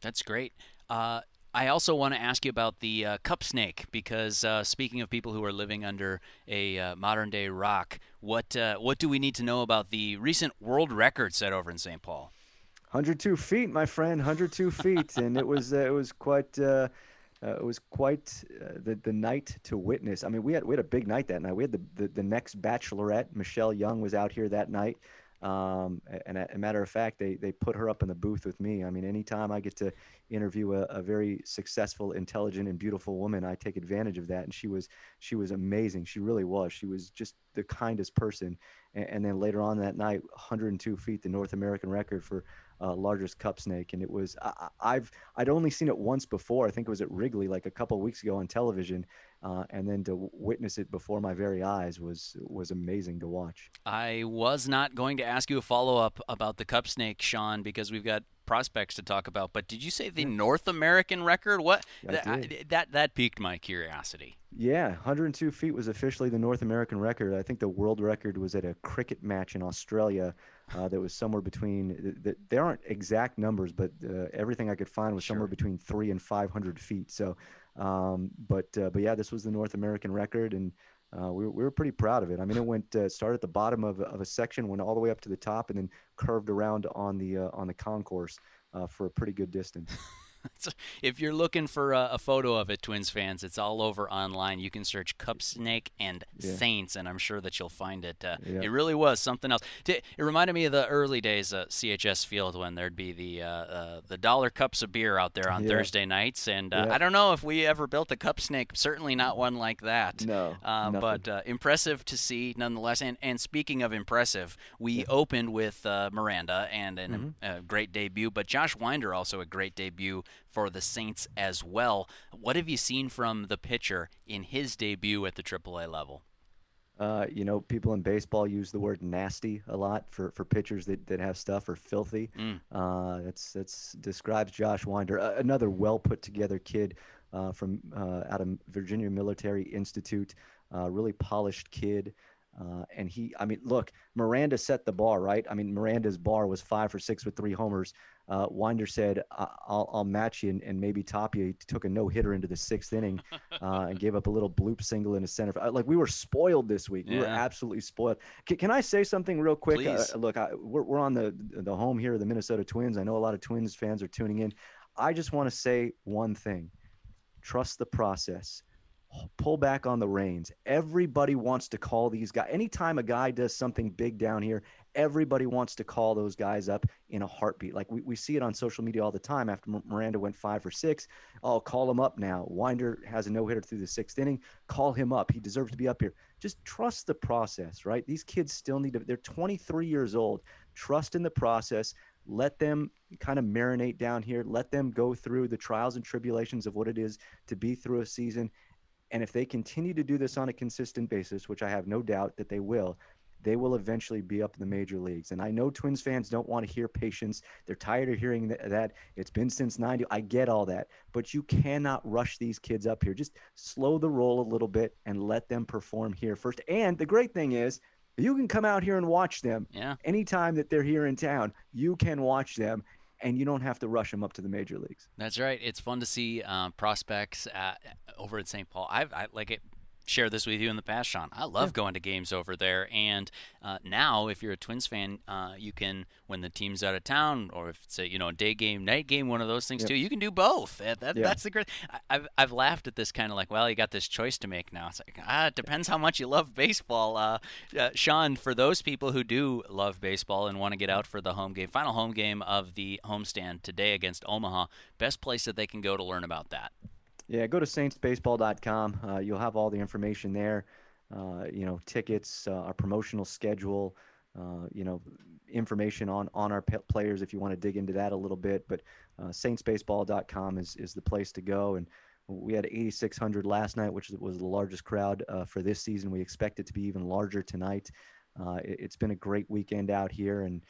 That's great. Uh, I also want to ask you about the uh, cup snake because uh, speaking of people who are living under a uh, modern day rock, what uh, what do we need to know about the recent world record set over in St. Paul?
102 feet, my friend, 102 feet, and it was uh, it was quite. Uh, it was quite the the night to witness. I mean, we had we had a big night that night. We had the, the, the next Bachelorette, Michelle Young, was out here that night. Um, and a, a, matter of fact, they, they put her up in the booth with me. I mean, anytime I get to interview a, a, very successful, intelligent, and beautiful woman, I take advantage of that. And she was she was amazing. She really was. She was just the kindest person. And, and then later on that night, 102 feet, the North American record for uh, largest cup snake, and it was I, have I'd only seen it once before. I think it was at Wrigley like a couple weeks ago on television, uh, and then to witness it before my very eyes was was amazing to watch.
I was not going to ask you a follow up about the cup snake, Sean, because we've got prospects to talk about. But did you say the North American record? What that, that that piqued my curiosity.
Yeah, 102 feet was officially the North American record. I think the world record was at a cricket match in Australia uh, that was somewhere between. The, the, there aren't exact numbers, but uh, everything I could find was sure. somewhere between three and 500 feet. So, um, but uh, but yeah, this was the North American record, and uh, we, were, we were pretty proud of it. I mean, it [LAUGHS] went uh, started at the bottom of, of a section, went all the way up to the top, and then curved around on the uh, on the concourse for a pretty good distance. [LAUGHS] [LAUGHS]
if you're looking for a, a, photo of it, Twins fans, it's all over online. You can search Cup Snake and yeah. Saints, and I'm sure that you'll find it. Uh, yeah. It really was something else. It reminded me of the early days at CHS Field when there'd be the uh, uh, the dollar cups of beer out there on yeah. Thursday nights, and uh, I don't know if we ever built a Cup Snake. Certainly not one like that.
No,
uh, but uh, impressive to see nonetheless. And and speaking of impressive, we opened with Miranda and a mm-hmm. great debut, but Josh Winder also a great debut for the Saints as well. What have you seen from the pitcher in his debut at the AAA level?
Uh, you know, people in baseball use the word nasty a lot for, for pitchers that, that have stuff or filthy. Mm. Uh, that's that's describes Josh Winder, uh, another well put together kid uh, from uh, out of Virginia Military Institute, uh, really polished kid. Uh, and he, I mean, look, Miranda set the bar, right? I mean, Miranda's bar was five for six with three homers uh, Winder said, I'll, I'll match you and, and, maybe top you. He took a no hitter into the sixth inning [LAUGHS] uh, and gave up a little bloop single in the center. Like we were spoiled this week. Yeah. We were absolutely spoiled. Can, can, I say something real quick? Uh, look, I, we're, we're on the, the home here of the Minnesota Twins. I know a lot of Twins fans are tuning in. I just want to say one thing trust the process pull back on the reins. Everybody wants to call these guys. Anytime a guy does something big down here, everybody wants to call those guys up in a heartbeat. Like we, we see it on social media all the time. After Miranda went five for six, I'll call him up now. Winder has a no hitter through the sixth inning. Call him up. He deserves to be up here. Just trust the process, right? These kids still need to, they're 23 years old. Trust in the process. Let them kind of marinate down here. Let them go through the trials and tribulations of what it is to be through a season and if they continue to do this on a consistent basis, which I have no doubt that they will, they will eventually be up in the major leagues. And I know Twins fans don't want to hear patience. They're tired of hearing that, that, it's been since 90. I get all that. But you cannot rush these kids up here. Just slow the roll a little bit and let them perform here first. And the great thing is, you can come out here and watch them
yeah.
anytime that they're here in town. You can watch them and you don't have to rush them up to the major leagues.
That's right. It's fun to see um, prospects at, over at St. Paul. I've I, like it shared this with you in the past, Sean. I love yeah. going to games over there. And uh, now, if you're a Twins fan, uh, you can, when the team's out of town, or if it's a you know day game, night game, one of those things yep. too, you can do both. That, that, yeah. That's the great. I, have I've laughed at this kind of like, well, you got this choice to make now. It's like ah, it depends how much you love baseball. Uh, uh, Sean, for those people who do love baseball and want to get out for the home game, final home game of the homestand today against Omaha, best place that they can go to learn about that.
Yeah, go to saintsbaseball.com. Uh, you'll have all the information there. Uh, you know, tickets, uh, our promotional schedule. Uh, you know, information on on our players if you want to dig into that a little bit. But uh, saintsbaseball.com is is the place to go. And we had 8,600 last night, which was the largest crowd uh, for this season. We expect it to be even larger tonight. it, has been a great weekend out here, and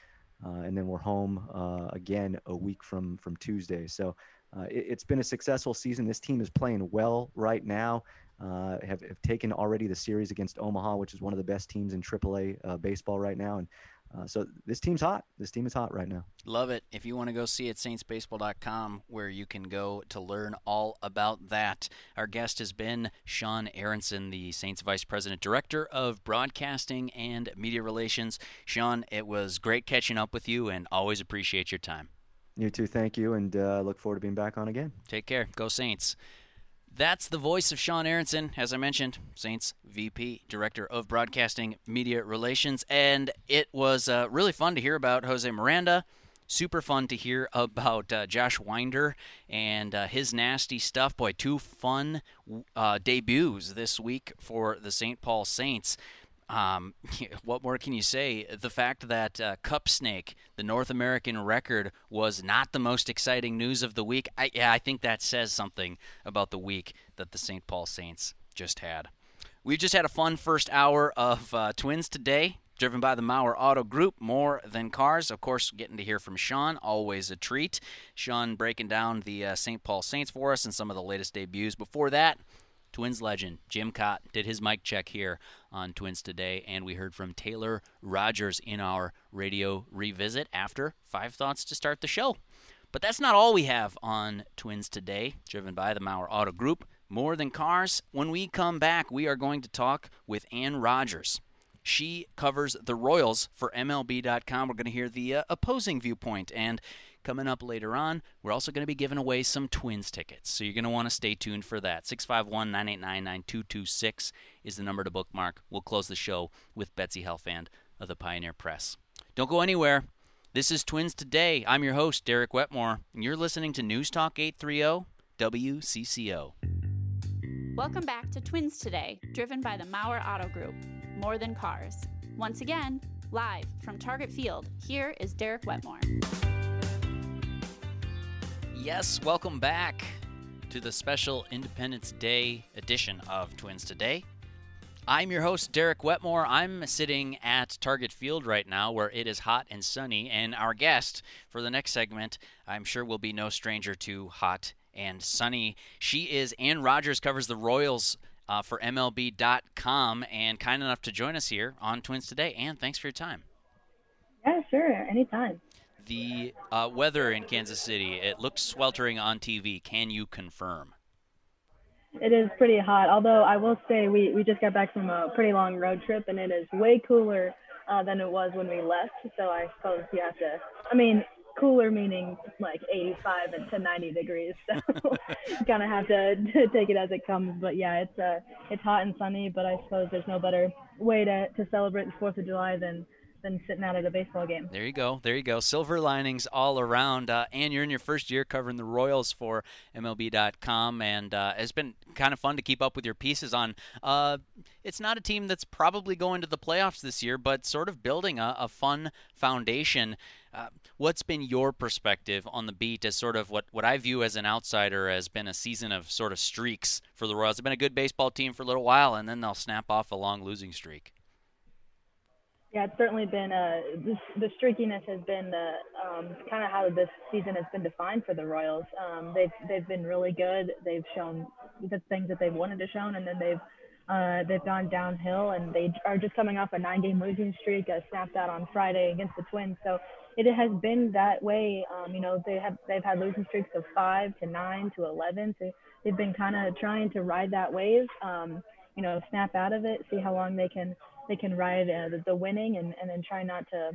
and then we're home again a week from from Tuesday. So uh, it, has been a successful season. This team is playing well right now. Uh, have, have, taken already the series against Omaha, which is one of the best teams in AAA uh, baseball right now, and Uh, so this team's hot. This team is hot right now.
Love it. If you want to go see it, saintsbaseball.com, where you can go to learn all about that. Our guest has been Sean Aronson, the Saints Vice President, Director of Broadcasting and Media Relations. Sean, it was great catching up with you and always appreciate your time.
You too. Thank you. And uh, look forward to being back on again.
Take care. Go Saints. That's the voice of Sean Aronson, as I mentioned, Saints VP, Director of Broadcasting Media Relations. And it was uh, really fun to hear about Jose Miranda. Super fun to hear about uh, Josh Winder and uh, his nasty stuff. Boy, two fun uh, debuts this week for the St. Paul Saints. Um, [LAUGHS] what more can you say? The fact that uh, Cup Snake, the North American record, was not the most exciting news of the week. I, yeah, I think that says something about the week that the St. Paul Saints just had. We've just had a fun first hour of uh, Twins today, driven by the Mauer Auto Group. More than cars, of course. Getting to hear from Sean, always a treat. Sean breaking down the uh, St. Paul Saints for us and some of the latest debuts. Before that. Twins legend Jim Kaat did his mic check here on Twins Today, and we heard from Taylor Rogers in our radio revisit after Five Thoughts to start the show. But that's not all we have on Twins Today, driven by the Mauer Auto Group. More than cars. When we come back, we are going to talk with Ann Rogers. She covers the Royals for MLB.com. We're going to hear the uh, opposing viewpoint and Coming up later on, we're also going to be giving away some Twins tickets, so you're going to want to stay tuned for that. 651 989 9226 is the number to bookmark. We'll close the show with Betsy Helfand of the Pioneer Press. Don't go anywhere. This is Twins Today. I'm your host, Derek Wetmore, and you're listening to News Talk 830 WCCO.
Welcome back to Twins Today, driven by the Mauer Auto Group. More than cars. Once again, live from Target Field, here is Derek Wetmore.
Yes, welcome back to the special Independence Day edition of Twins Today. I'm your host, Derek Wetmore. I'm sitting at Target Field right now where it is hot and sunny, and our guest for the next segment, I'm sure, will be no stranger to hot and sunny. She is Ann Rogers, covers the Royals uh, for MLB.com, and kind enough to join us here on Twins Today. Ann, thanks for your time.
Yeah, sure, anytime
the uh, weather in Kansas City. It looks sweltering on TV. Can you confirm?
It is pretty hot. Although I will say we, we just got back from a pretty long road trip and it is way cooler uh, than it was when we left. So I suppose you have to. I mean, cooler meaning like 85 to 90 degrees. [LAUGHS] So [LAUGHS] kind of have to, to take it as it comes. But yeah, it's uh it's hot and sunny. But I suppose there's no better way to to celebrate the Fourth of July than than sitting out at a baseball game.
There you go. There you go. Silver linings all around. Uh, and you're in your first year covering the Royals for MLB.com, and uh, it's been kind of fun to keep up with your pieces on. Uh, it's not a team that's probably going to the playoffs this year, but sort of building a, a fun foundation. Uh, what's been your perspective on the beat as sort of what, what I view as an outsider has been a season of sort of streaks for the Royals? They've been a good baseball team for a little while, and then they'll snap off a long losing streak.
Yeah, it's certainly been uh, this, the streakiness has been the um, kind of how this season has been defined for the Royals. Um, they've they've been really good. They've shown the things that they've wanted to show, and then they've uh, they've gone downhill, and they are just coming off a nine-game losing streak, uh, snapped out on Friday against the Twins. So it has been that way. Um, you know, they have they've had losing streaks of five to nine to eleven. So they've been kind of trying to ride that wave. Um, you know, snap out of it, see how long they can they can ride uh, the, winning and, and then try not to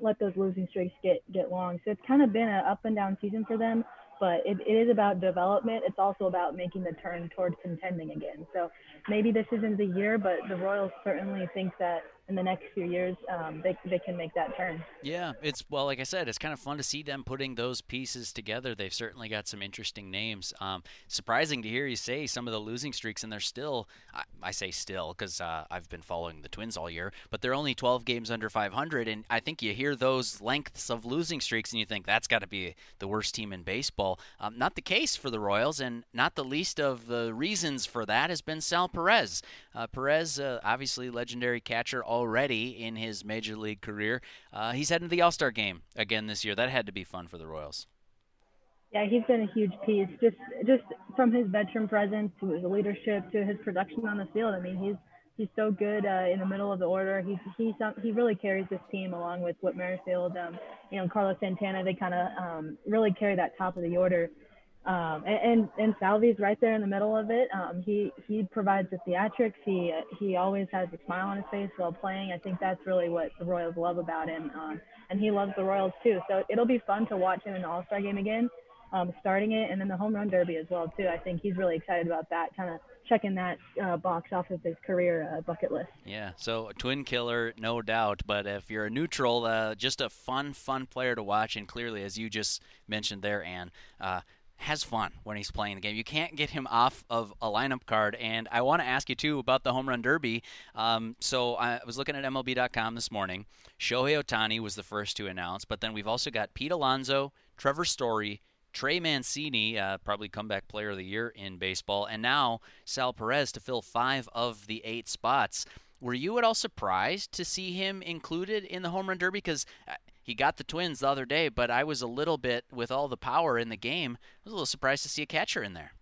let those losing streaks get get long. So it's kind of been an up and down season for them, but it, it is about development. It's also about making the turn towards contending again. So maybe this isn't the year, but the Royals certainly think that in the next few years, um, they, they can make that turn.
Yeah, it's well, like I said, it's kind of fun to see them putting those pieces together. They've certainly got some interesting names. Um, surprising to hear you say some of the losing streaks, and they're still, I, I say still because uh, I've been following the Twins all year, but they're only 12 games under 500, and I think you hear those lengths of losing streaks, and you think that's got to be the worst team in baseball. Um, not the case for the Royals, and not the least of the reasons for that has been Sal Perez. Uh, Perez, uh, obviously legendary catcher. Already in his major league career. Uh, he's heading to the All Star game again this year. That had to be fun for the Royals.
Yeah, he's been a huge piece. Just just from his veteran presence to his leadership to his production on the field. I mean, he's he's so good uh, in the middle of the order. He's he he really carries this team along with Whit Merrifield, um, you know, Carlos Santana. They kind of um, really carry that top of the order. Um, and, and and Salvi's right there in the middle of it. Um, he he provides the theatrics. He he always has a smile on his face while playing. I think that's really what the Royals love about him, um, and he loves the Royals too. So it'll be fun to watch him in the All Star game again, um, starting it, and then the home run derby as well too. I think he's really excited about that, kind of checking that uh, box off of his career uh, bucket list.
Yeah, so a twin killer, no doubt. But if you're a neutral, uh, just a fun, fun player to watch, and clearly, as you just mentioned there, Ann uh, has fun when he's playing the game. You can't get him off of a lineup card. And I want to ask you, too, about the home run derby. Um, so I was looking at MLB.com this morning. Shohei Ohtani was the first to announce, but then we've also got Pete Alonso, Trevor Story, Trey Mancini, uh, probably comeback player of the year in baseball, and now Sal Perez to fill five of the eight spots. Were you at all surprised to see him included in the home run derby? Because uh, he got the Twins the other day, but I was a little bit, with all the power in the game, I was a little surprised to see a catcher in there.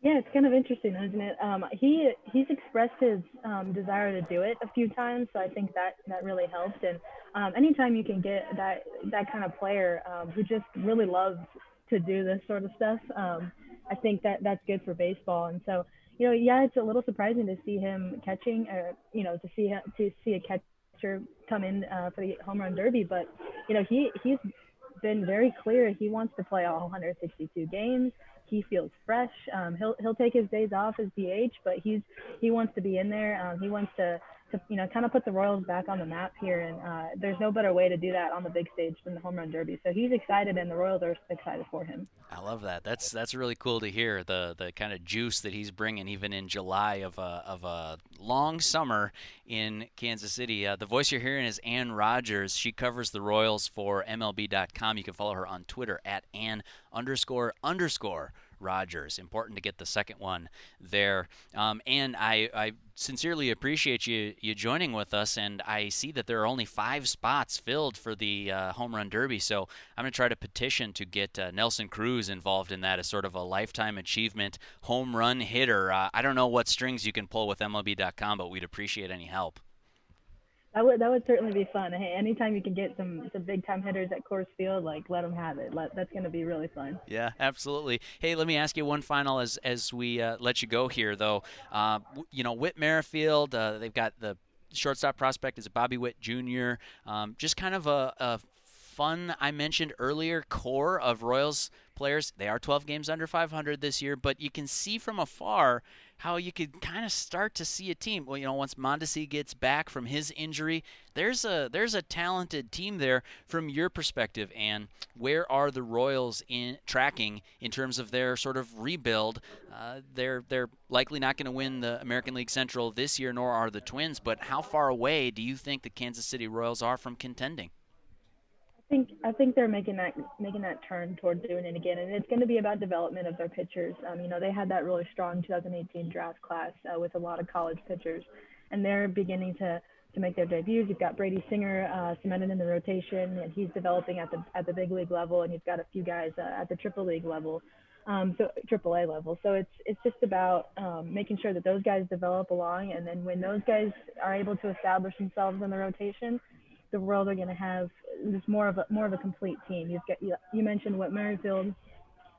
Yeah, it's kind of interesting, isn't it? Um, he he's expressed his um, desire to do it a few times, so I think that that really helped. And um, anytime you can get that that kind of player um, who just really loves to do this sort of stuff, um, I think that that's good for baseball. And so, you know, yeah, it's a little surprising to see him catching, or you know, to see him, to see a come in uh, for the home run derby. But you know, he he's been very clear he wants to play all 162 games. He feels fresh. Um, he'll he'll take his days off as DH, but he's he wants to be in there. Um, he wants to to you know kind of put the Royals back on the map here, and uh, there's no better way to do that on the big stage than the home run derby. So he's excited, and the Royals are excited for him.
I love that. That's that's really cool to hear the the kind of juice that he's bringing, even in July of a of a long summer in Kansas City. Uh, the voice you're hearing is Ann Rogers. She covers the Royals for MLB.com. You can follow her on Twitter at Ann underscore underscore Rogers. Important to get the second one there. Um, and I, I sincerely appreciate you you joining with us. And I see that there are only five spots filled for the uh, home run derby. So I'm going to try to petition to get uh, Nelson Cruz involved in that as sort of a lifetime achievement home run hitter. Uh, I don't know what strings you can pull with MLB.com, but we'd appreciate any help.
That would that would certainly be fun. Hey, anytime you can get some some big time hitters at Coors Field, like let them have it. Let, that's going to be really fun.
Yeah, absolutely. Hey, let me ask you one final as as we uh, let you go here, though. Uh, you know, Whit Merrifield, uh, they've got the shortstop prospect is Bobby Witt Jr. Um, just kind of a, a fun I mentioned earlier core of Royals players. They are 12 games under 500 this year, but you can see from afar how you could kind of start to see a team. Well, you know, once Mondesi gets back from his injury, there's a there's a talented team there from your perspective. And where are the Royals in tracking in terms of their sort of rebuild? Uh, they're they're likely not going to win the American League Central this year, nor are the Twins. But how far away do you think the Kansas City Royals are from contending?
Think I think they're making that making that turn toward doing it again, and it's going to be about development of their pitchers. Um, you know, they had that really strong 2018 draft class uh, with a lot of college pitchers, and they're beginning to to make their debuts. You've got Brady Singer uh, cemented in the rotation, and he's developing at the at the big league level, and you've got a few guys uh, at the triple league level, um, so triple A level. So it's it's just about um, making sure that those guys develop along, and then when those guys are able to establish themselves in the rotation, the Royals are going to have just more of a more of a complete team. You've got you, you mentioned Whit Merrifield,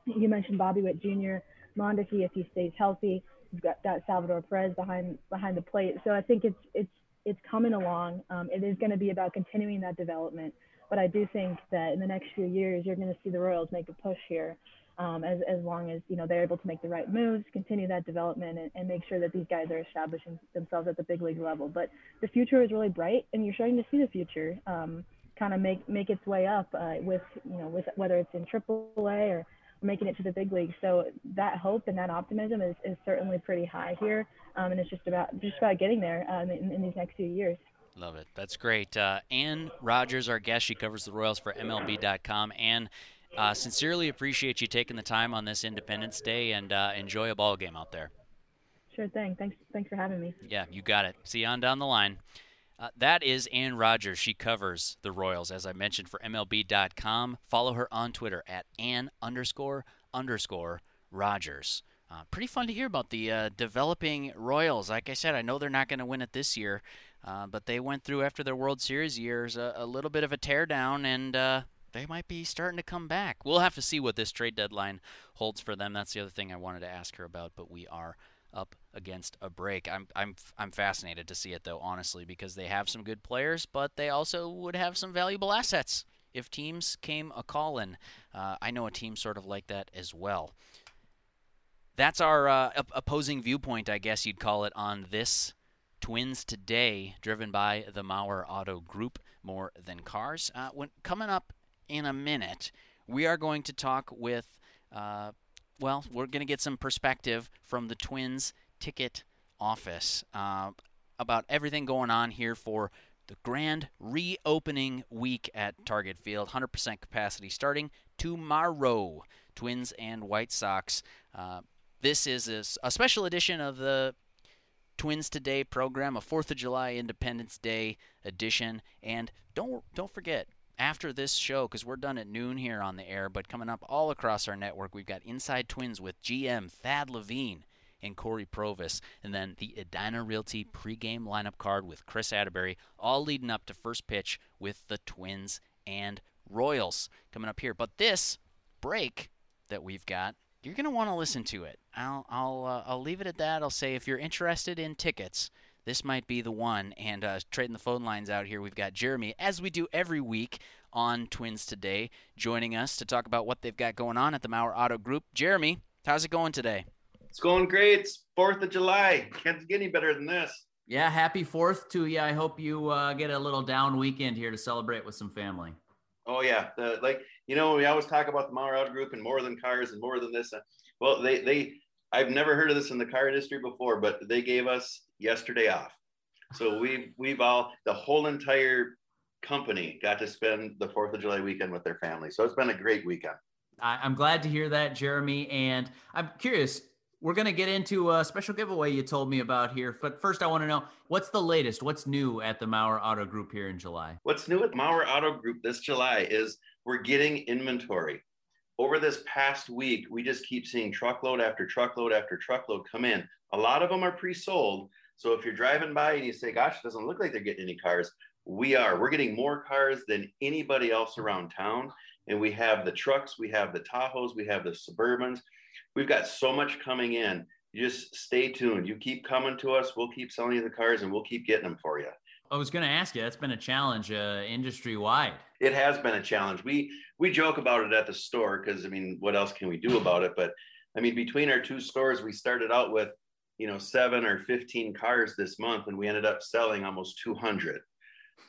you mentioned Bobby Witt Jr., Mondesi if he stays healthy. You've got that Salvador Perez behind behind the plate. So I think it's it's it's coming along. Um, it is going to be about continuing that development. But I do think that in the next few years, you're going to see the Royals make a push here um, as, as long as you know they're able to make the right moves, continue that development, and, and, make sure that these guys are establishing themselves at the big league level. But the future is really bright, and you're starting to see the future um, kind of make make its way up uh, with you know with whether it's in AAA or making it to the big league. So that hope and that optimism is, is certainly pretty high here, um, and it's just about just about getting there um, in, in these next few years.
Love it. That's great. Uh, Ann Rogers, our guest, she covers the Royals for MLB.com. and uh, sincerely appreciate you taking the time on this Independence Day and uh, enjoy a ball game out there.
Sure thing. Thanks. Thanks for having me.
Yeah, you got it. See you on down the line. Uh, that is Ann Rogers. She covers the Royals, as I mentioned, for MLB.com. Follow her on Twitter at Ann underscore underscore Rogers. Uh, pretty fun to hear about the uh, developing Royals. Like I said, I know they're not going to win it this year, uh, but they went through after their World Series years a, a little bit of a teardown, and uh, they might be starting to come back. We'll have to see what this trade deadline holds for them. That's the other thing I wanted to ask her about, but we are up against a break. I'm I'm I'm fascinated to see it though, honestly, because they have some good players, but they also would have some valuable assets if teams came a calling. Uh, I know a team sort of like that as well. That's our uh, opposing viewpoint, I guess you'd call it, on this Twins today, driven by the Mauer Auto Group more than cars. Uh, when coming up in a minute, we are going to talk with uh, well, we're going to get some perspective from the Twins ticket office uh, about everything going on here for the grand reopening week at Target Field. 100% capacity starting tomorrow. Twins and White Sox. Uh, this is a, a, special edition of the Twins Today program, a 4th of July Independence Day edition. And don't don't forget, after this show, because we're done at noon here on the air, but coming up all across our network, we've got Inside Twins with GM Thad Levine and Cory Provus, and then the Edina Realty pregame lineup card with Kris Atteberry, all leading up to first pitch with the Twins and Royals coming up here. But this break that we've got, you're going to want to listen to it. I'll I'll uh, I'll leave it at that. I'll say if you're interested in tickets, this might be the one. And uh, trading the phone lines out here, we've got Jeremy, as we do every week on Twins Today, joining us to talk about what they've got going on at the Mauer Auto Group. Jeremy, how's it going today?
It's going great. It's 4th of July. Can't get any better than this.
Yeah, happy 4th to you. I hope you uh, get a little down weekend here to celebrate with some family.
Oh, yeah. The, like, you know, we always talk about the Mauer Auto Group and more than cars and more than this. Well, they, they, I've never heard of this in the car industry before, but they gave us yesterday off. So we've we've all the whole entire company got to spend the Fourth of July weekend with their family. So it's been a great weekend.
I'm glad to hear that, Jeremy. And I'm curious. We're going to get into a special giveaway you told me about here. But first, I want to know what's the latest? What's new at the Mauer Auto Group here in July?
What's new at Mauer Auto Group this July is we're getting inventory. Over this past week, we just keep seeing truckload after truckload after truckload come in. A lot of them are pre sold, so if you're driving by and you say, gosh, it doesn't look like they're getting any cars, we are. We're getting more cars than anybody else around town. And we have the trucks, we have the Tahoes, we have the Suburbans. We've got so much coming in. You just stay tuned. You keep coming to us. We'll keep selling you the cars and we'll keep getting them for you.
I was going to ask you. That's been a challenge uh, industry wide.
It has been a challenge. We we joke about it at the store because I mean, what else can we do about it? But I mean, between our two stores, we started out with you know seven or 15 cars this month and we ended up selling almost 200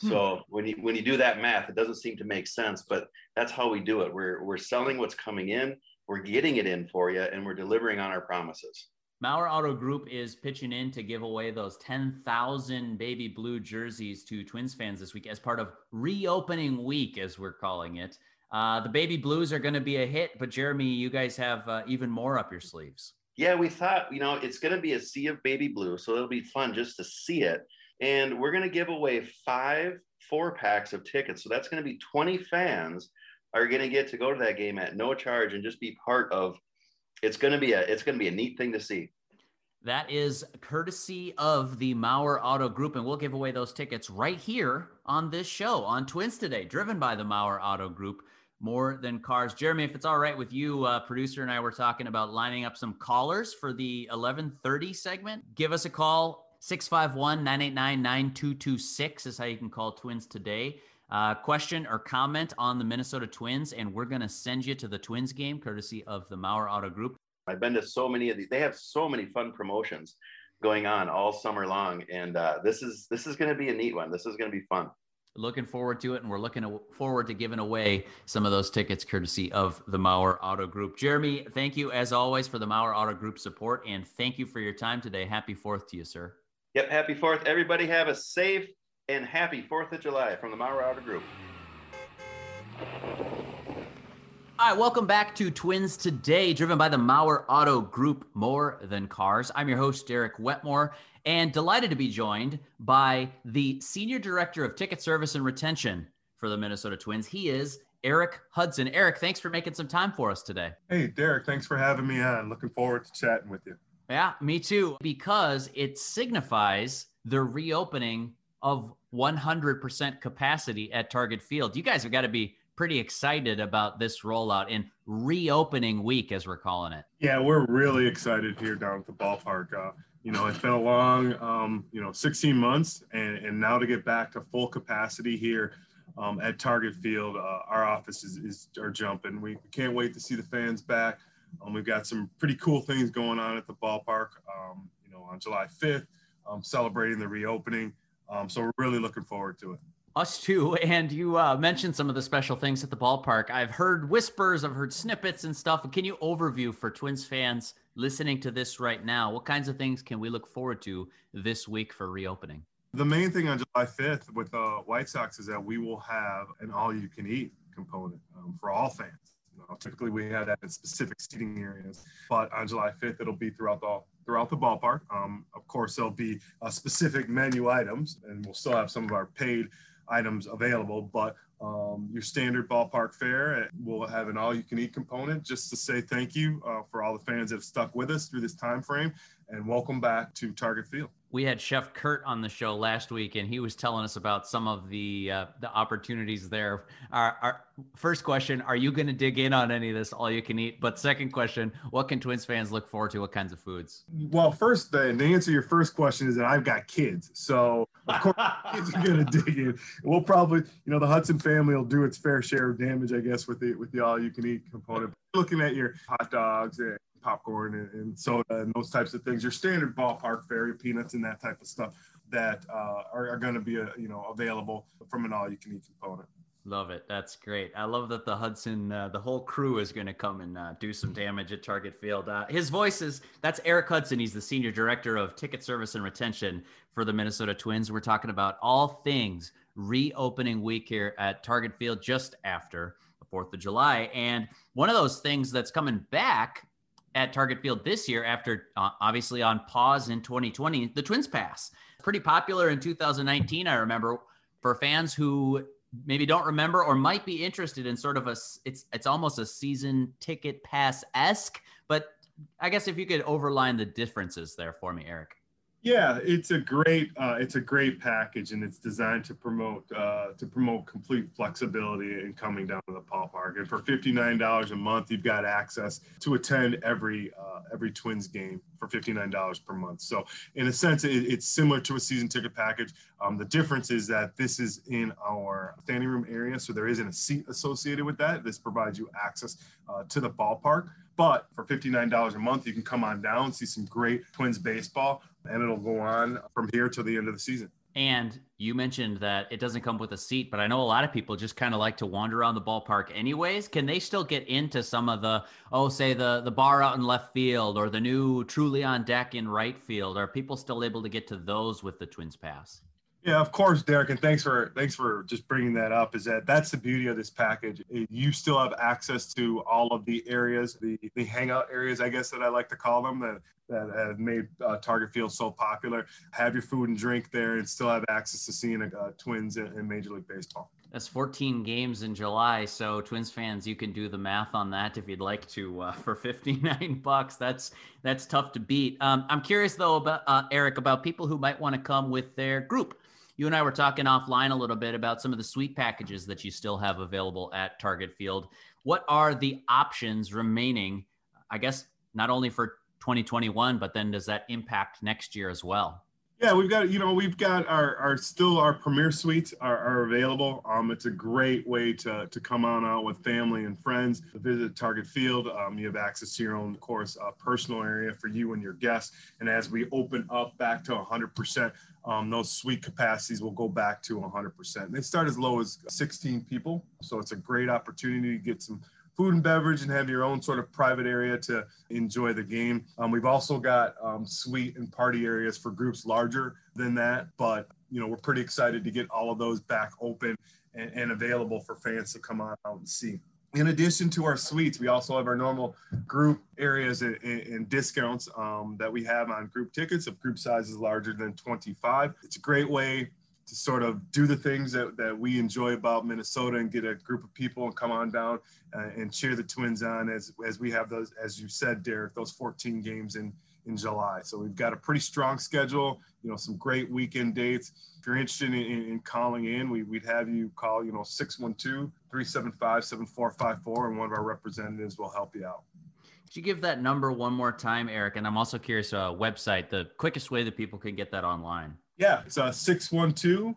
hmm. so when you when you do that math it doesn't seem to make sense but that's how we do it we're we're selling what's coming in we're getting it in for you and we're delivering on our promises
Mauer Auto Group is pitching in to give away those 10,000 baby blue jerseys to Twins fans this week as part of reopening week, as we're calling it. Uh, the baby blues are going to be a hit, but Jeremy, you guys have uh, even more up your sleeves
yeah, we thought, you know, it's going to be a sea of baby blue. So it'll be fun just to see it. And we're going to give away five four packs of tickets. So that's going to be 20 fans are going to get to go to that game at no charge and just be part of it's going to be a it's going to be a neat thing to see.
That is courtesy of the Mauer Auto Group, and we'll give away those tickets right here on this show on Twins Today, driven by the Mauer Auto Group more than cars. Jeremy, if it's all right with you, uh, producer and I were talking about lining up some callers for the 1130 segment. Give us a call. 651-989-9226 is how you can call Twins today. Uh, question or comment on the Minnesota Twins, and we're going to send you to the Twins game, courtesy of the Mauer Auto Group.
I've been to so many of these. They have so many fun promotions going on all summer long, and uh, this is this is going to be a neat one. This is going to be fun
looking forward to it, and we're looking forward to giving away some of those tickets courtesy of the Mauer Auto Group. Jeremy, thank you as always for the Mauer Auto Group support, and thank you for your time today. Happy Fourth to you, sir.
Yep, happy Fourth. Everybody have a safe and happy Fourth of July from the Mauer Auto Group.
All right, welcome back to Twins Today, driven by the Mauer Auto Group, more than cars. I'm your host, Derek Wetmore, and delighted to be joined by the Senior Director of Ticket Service and Retention for the Minnesota Twins. He is
Eric Hudson. Eric, thanks for making some time for us today.
Hey, Derek, thanks for having me on. Looking forward to chatting with you.
Yeah, me too, because it signifies the reopening of 100% capacity at Target Field. You guys have got to be pretty excited about this rollout in reopening week, as we're calling it.
Yeah, we're really excited here down at the ballpark. Uh, you know, it's been a long, um, you know, 16 months, and, and now to get back to full capacity here um, at Target Field, uh, our office is, is are jumping. We can't wait to see the fans back. Um, we've got some pretty cool things going on at the ballpark. Um, you know, on July 5th, um, celebrating the reopening. Um, so we're really looking forward to it.
Us too. [LAUGHS] And you uh, mentioned some of the special things at the ballpark. I've heard whispers, I've heard snippets and stuff. Can you overview for Twins fans listening to this right now? What kinds of things can we look forward to this week for reopening?
The main thing on July 5th with uh, White Sox is that we will have an all you can eat component um, for all fans. You know, typically, we have that in specific seating areas, but on July 5th, it'll be throughout the throughout the ballpark. Um, of course, there'll be uh, specific menu items, and we'll still have some of our paid items available, but um, your standard ballpark fare will have an all-you-can-eat component just to say thank you uh, for all the fans that have stuck with us through this time frame, and welcome back to Target Field
we had Chef Kurt on the show last week, and he was telling us about some of the uh, the opportunities there. Our, our first question: Are you going to dig in on any of this all you can eat? But second question: What can Twins fans look forward to? What kinds of foods?
Well, first, the, the answer to your first question is that I've got kids, so of course [LAUGHS] kids are going to dig in. We'll probably, you know, the Hudson family will do its fair share of damage, I guess, with the with the all you can eat component. Looking at your hot dogs and popcorn and, and, soda and those types of things. Your standard ballpark fare, your peanuts and that type of stuff that uh, are, are going to be, uh, you know, available from an all-you-can-eat component.
Love it. That's great. I love that the Hudson, uh, the whole crew is going to come and uh, do some damage at Target Field. Uh, his voice is that's Eric Hudson. He's the senior director of ticket service and retention for the Minnesota Twins. We're talking about all things reopening week here at Target Field just after the 4th of July. And one of those things that's coming back at Target Field this year after uh, obviously on pause in 2020, the Twins Pass. Pretty popular in 2019, I remember, for fans who maybe don't remember or might be interested in sort of a it's it's almost a season ticket pass esque. But I guess if you could overline the differences there for me, Eric.
Yeah, it's a great uh, it's a great package, and it's designed to promote uh, to promote complete flexibility in coming down to the ballpark. And for fifty nine dollars a month, you've got access to attend every uh, every Twins game for fifty nine dollars per month. So in a sense, it, it's similar to a season ticket package. Um, the difference is that this is in our standing room area, so there isn't a seat associated with that. This provides you access uh, to the ballpark. But for $59 a month, you can come on down, see some great Twins baseball, and it'll go on from here till the end of the season.
And you mentioned that it doesn't come with a seat, but I know a lot of people just kind of like to wander around the ballpark anyways. Can they still get into some of the, oh, say the the bar out in left field or the new truly on deck in right field? Are people still able to get to those with the Twins Pass?
Yeah, of course, Derek, and thanks for thanks for just bringing that up. Is that that's the beauty of this package? You still have access to all of the areas, the the hangout areas, I guess that I like to call them, that that have made uh, Target Field so popular. Have your food and drink there, and still have access to seeing uh, Twins in, in Major League Baseball.
That's 14 games in July, so Twins fans, you can do the math on that if you'd like to. Uh, [LAUGHS] for 59 bucks, that's that's tough to beat. Um, I'm curious though about uh, Eric about people who might want to come with their group you and I were talking offline a little bit about some of the suite packages that you still have available at Target Field. What are the options remaining? I guess not only for 2021, but then does that impact next year as well?
Yeah, we've got you know we've got our, our still our premier suites are, are available. Um, it's a great way to to come on out with family and friends visit Target Field. Um, you have access to your own, of course, uh, personal area for you and your guests. And as we open up back to 100%, um, those suite capacities will go back to 100%. They start as low as 16 people, so it's a great opportunity to get some food and beverage and have your own sort of private area to enjoy the game. Um, we've also got um, suite and party areas for groups larger than that, but you know we're pretty excited to get all of those back open and, and available for fans to come on out and see. In addition to our suites, we also have our normal group areas and, and discounts um, that we have on group tickets if group size is larger than 25. It's a great way to sort of do the things that, that we enjoy about Minnesota and get a group of people and come on down uh, and cheer the Twins on as as we have those, as you said, Derek, those 14 games in in July. So we've got a pretty strong schedule. You know, some great weekend dates. If you're interested in, in, in calling in, we, would have you call, you know, 612-375-7454 and one of our representatives will help you out.
Could you give that number one more time, Eric? And I'm also curious, uh, website, the quickest way that people can get that online.
Yeah, it's uh, 612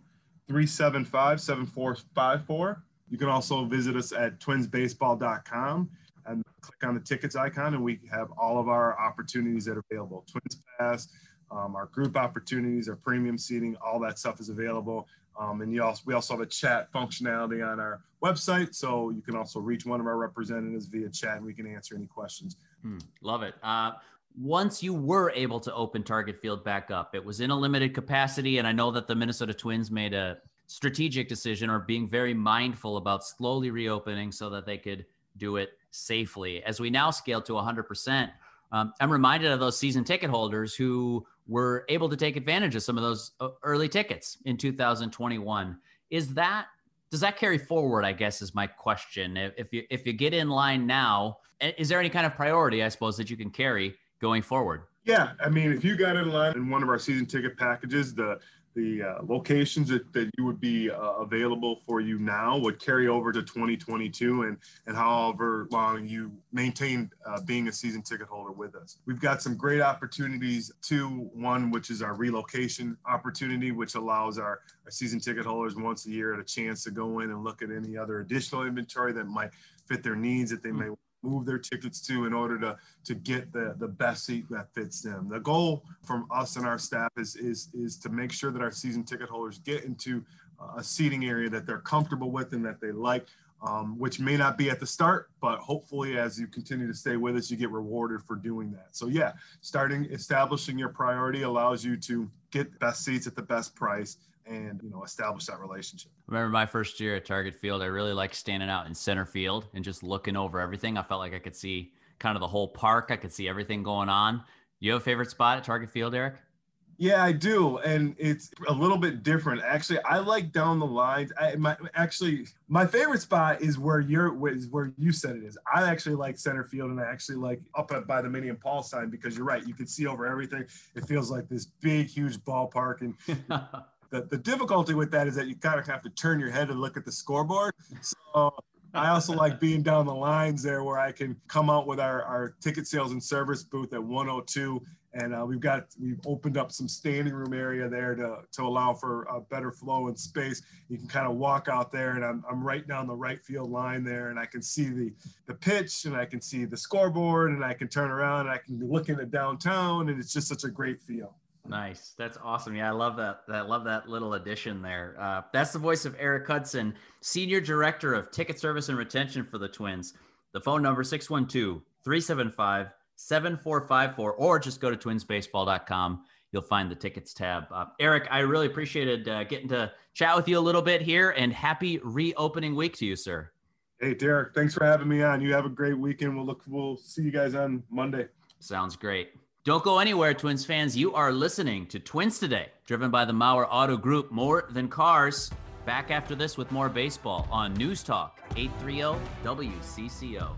375 7454. You can also visit us at twinsbaseball.com and click on the tickets icon, and we have all of our opportunities that are available Twins Pass, um, our group opportunities, our premium seating, all that stuff is available. Um, and you also, we also have a chat functionality on our website, so you can also reach one of our representatives via chat, and we can answer any questions.
Hmm, love it. Uh, once you were able to open Target Field back up, it was in a limited capacity, and I know that the Minnesota Twins made a strategic decision or being very mindful about slowly reopening so that they could do it safely. As we now scale to 100%, um, I'm reminded of those season ticket holders who were able to take advantage of some of those uh, early tickets in 2021. Is that does that carry forward? I guess is my question. If you if you get in line now, is there any kind of priority, I suppose, that you can carry going forward?
Yeah, I mean, if you got in line in one of our season ticket packages, the the uh, locations that, that you would be uh, available for you now would carry over to 2022 and and however long you maintain uh, being a season ticket holder with us. We've got some great opportunities two one which is our relocation opportunity which allows our, our season ticket holders once a year a chance to go in and look at any other additional inventory that might fit their needs that they may move their tickets to in order to to get the the best seat that fits them. The goal from us and our staff is is is to make sure that our season ticket holders get into a seating area that they're comfortable with and that they like. Um, which may not be at the start, but hopefully as you continue to stay with us, you get rewarded for doing that. So yeah, starting establishing your priority allows you to get best seats at the best price and you know establish that relationship.
Remember my first year at Target Field, I really liked standing out in center field and just looking over everything. I felt like I could see kind of the whole park. I could see everything going on. You have a favorite spot at Target Field, Eric?
Yeah, I do, and it's a little bit different. Actually, I like down the lines. I my actually my favorite spot is where you're is where you said it is. I actually like center field, and I actually like up at, by the Minnie and Paul sign because you're right. You can see over everything. It feels like this big, huge ballpark, and [LAUGHS] the, the difficulty with that is that you kind of have to turn your head and look at the scoreboard. So I also like being down the lines there where I can come out with our, our ticket sales and service booth at 102. And uh, we've got, we've opened up some standing room area there to, to allow for a better flow and space. You can kind of walk out there and I'm, I'm right down the right field line there and I can see the, the pitch and I can see the scoreboard and I can turn around and I can look into downtown and it's just such a great feel.
Nice. That's awesome. Yeah, I love that. I love that little addition there. Uh, that's the voice of Eric Hudson, Senior Director of Ticket Service and Retention for the Twins. The phone number 612 375 7454, or just go to twinsbaseball.com. You'll find the tickets tab. Uh, Eric, I really appreciated uh, getting to chat with you a little bit here and happy reopening week to you, sir.
Hey, Derek, thanks for having me on. You have a great weekend. We'll look, we'll see you guys on Monday.
Sounds great. Don't go anywhere, Twins fans. You are listening to Twins Today, driven by the Mauer Auto Group, more than cars. Back after this with more baseball on News Talk 830 WCCO.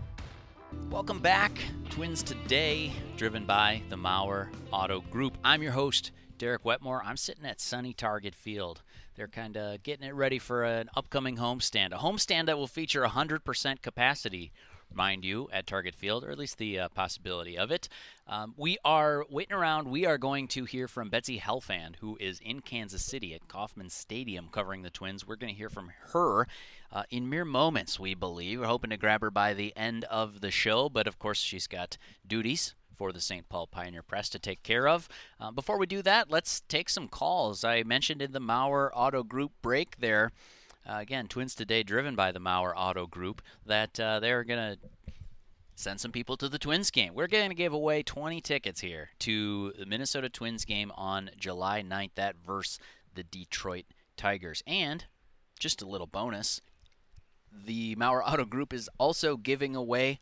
Welcome back, Twins Today, driven by the Mauer Auto Group. I'm your host, Derek Wetmore. I'm sitting at sunny Target Field. They're kind of getting it ready for an upcoming homestand, a homestand that will feature 100% capacity mind you, at Target Field, or at least the uh, possibility of it. Um, we are waiting around. We are going to hear from Betsy Helfand, who is in Kansas City at Kauffman Stadium covering the Twins. We're going to hear from her uh, in mere moments, we believe. We're hoping to grab her by the end of the show, but of course, she's got duties for the St. Paul Pioneer Press to take care of. Uh, before we do that, let's take some calls. I mentioned in the Mauer Auto Group break there. Uh, again, Twins Today, driven by the Mauer Auto Group, that uh, they're going to send some people to the Twins game. We're going to give away 20 tickets here to the Minnesota Twins game on July 9th, that versus the Detroit Tigers. And just a little bonus the Mauer Auto Group is also giving away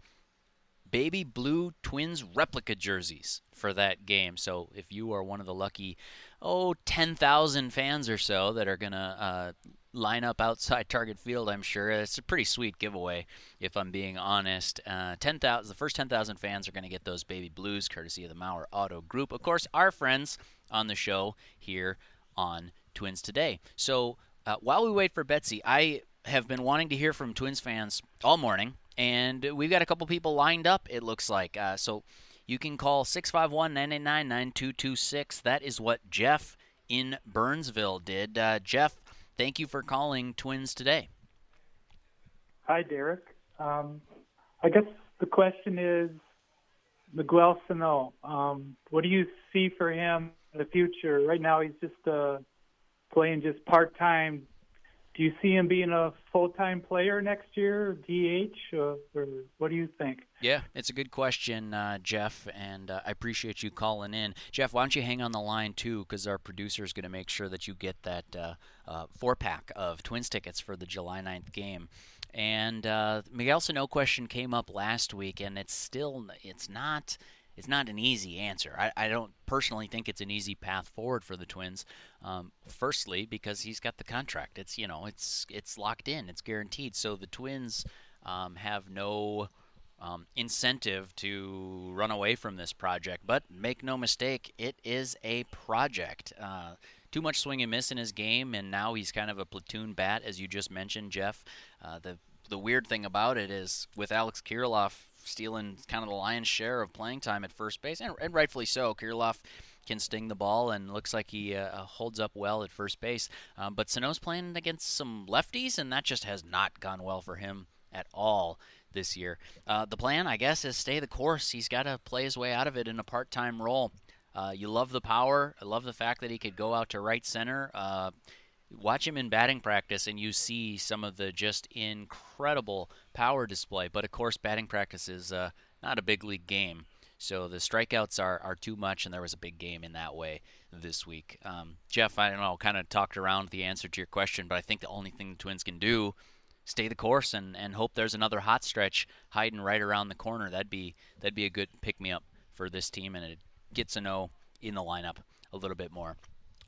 baby blue Twins replica jerseys for that game. So if you are one of the lucky, oh, 10,000 fans or so that are going to uh, line up outside [LAUGHS] Target Field, I'm sure it's a pretty sweet giveaway, if I'm being honest. Uh, 10,000, the first 10,000 fans are going to get those baby blues courtesy of the Mauer Auto Group. Of course, our friends on the show here on Twins Today. So uh, while we wait for Betsy, I have been wanting to hear from Twins fans all morning, and we've got a couple people lined up, it looks like. Uh, so you can call 651 989 9226. That is what Jeff in Burnsville did. Uh, Jeff, thank you for calling Twins today.
Hi, Derek. Um, I guess the question is Miguel Sano. Um, what do you see for him in the future? Right now, he's just uh, playing just part time do you see him being a full-time player next year, DH, or, what do you think?
Yeah, it's a good question, uh, Jeff, and uh, I appreciate you calling in. Jeff, why don't you hang on the line too, because our producer is going to make sure that you get that uh, uh, four-pack of Twins tickets for the July 9th game. And uh, Miguel Sano question came up last week, and it's still it's not it's not an easy answer. I, I don't personally think it's an easy path forward for the Twins. Um, firstly, because he's got the contract. It's you know it's it's locked in. It's guaranteed. So the Twins um, have no um, incentive to run away from this project. But make no mistake, it is a project. Uh, too much swing and miss in his game, and now he's kind of a platoon bat, as you just mentioned, Jeff. Uh, the the weird thing about it is with Alex Kirilloff stealing kind of the lion's share of playing time at first base, and, and rightfully so. Kirilloff can sting the ball and looks like he uh, uh, holds up well at first base. Um, but Sano's playing against some lefties, and that just has not gone well for him at all this year. Uh, the plan, I guess, is stay the course. He's got to play his way out of it in a part-time role. Uh, you love the power. I love the fact that he could go out to right center. Uh, watch him in batting practice and you see some of the just incredible power display. But of course, batting practice is uh, not a big league game. So the strikeouts are, are too much, and there was a big game in that way this week. Um, Jeff, I don't know, kind of talked around the answer to your question, but I think the only thing the Twins can do stay the course and, and hope there's another hot stretch hiding right around the corner. That'd be that'd be a good pick me up for this team, and it gets to know in the lineup a little bit more.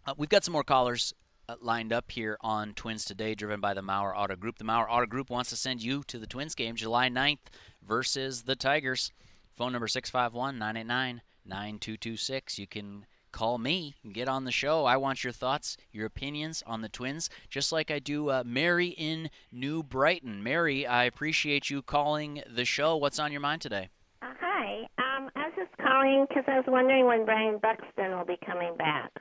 Uh, we've got some more callers lined up here on Twins Today, driven by the Mauer Auto Group. The Mauer Auto Group wants to send you to the Twins game July 9th versus the Tigers. Phone number 651 989 9226. You can call me and get on the show. I want your thoughts, your opinions on the Twins, just like I do uh, Mary in New Brighton. Mary, I appreciate you calling the show. What's on your mind today?
Uh, hi. Um, I was just calling because I was wondering when Brian Buxton will be coming back.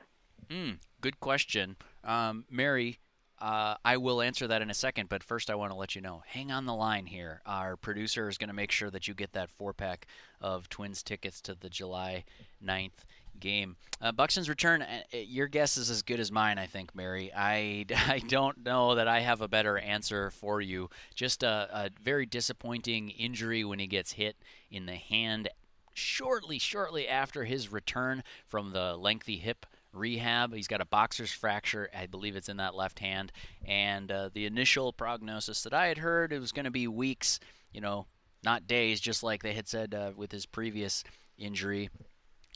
Hmm, good question. Um, Mary, uh, I will answer that in a second, but first I want to let you know. Hang on the line here. Our producer is going to make sure that you get that four pack of Twins tickets to the July 9th game. Uh, Buxton's return, uh, uh, your guess is as good as mine, I think, Mary. I, [LAUGHS] I don't know that I have a better answer for you. Just a, a very disappointing injury when he gets hit in the hand shortly, shortly after his return from the lengthy hip rehab. He's got a boxer's fracture. I believe it's in that left hand. And uh, the initial prognosis that I had heard, it was going to be weeks, you know, not days, just like they had said uh, with his previous injury.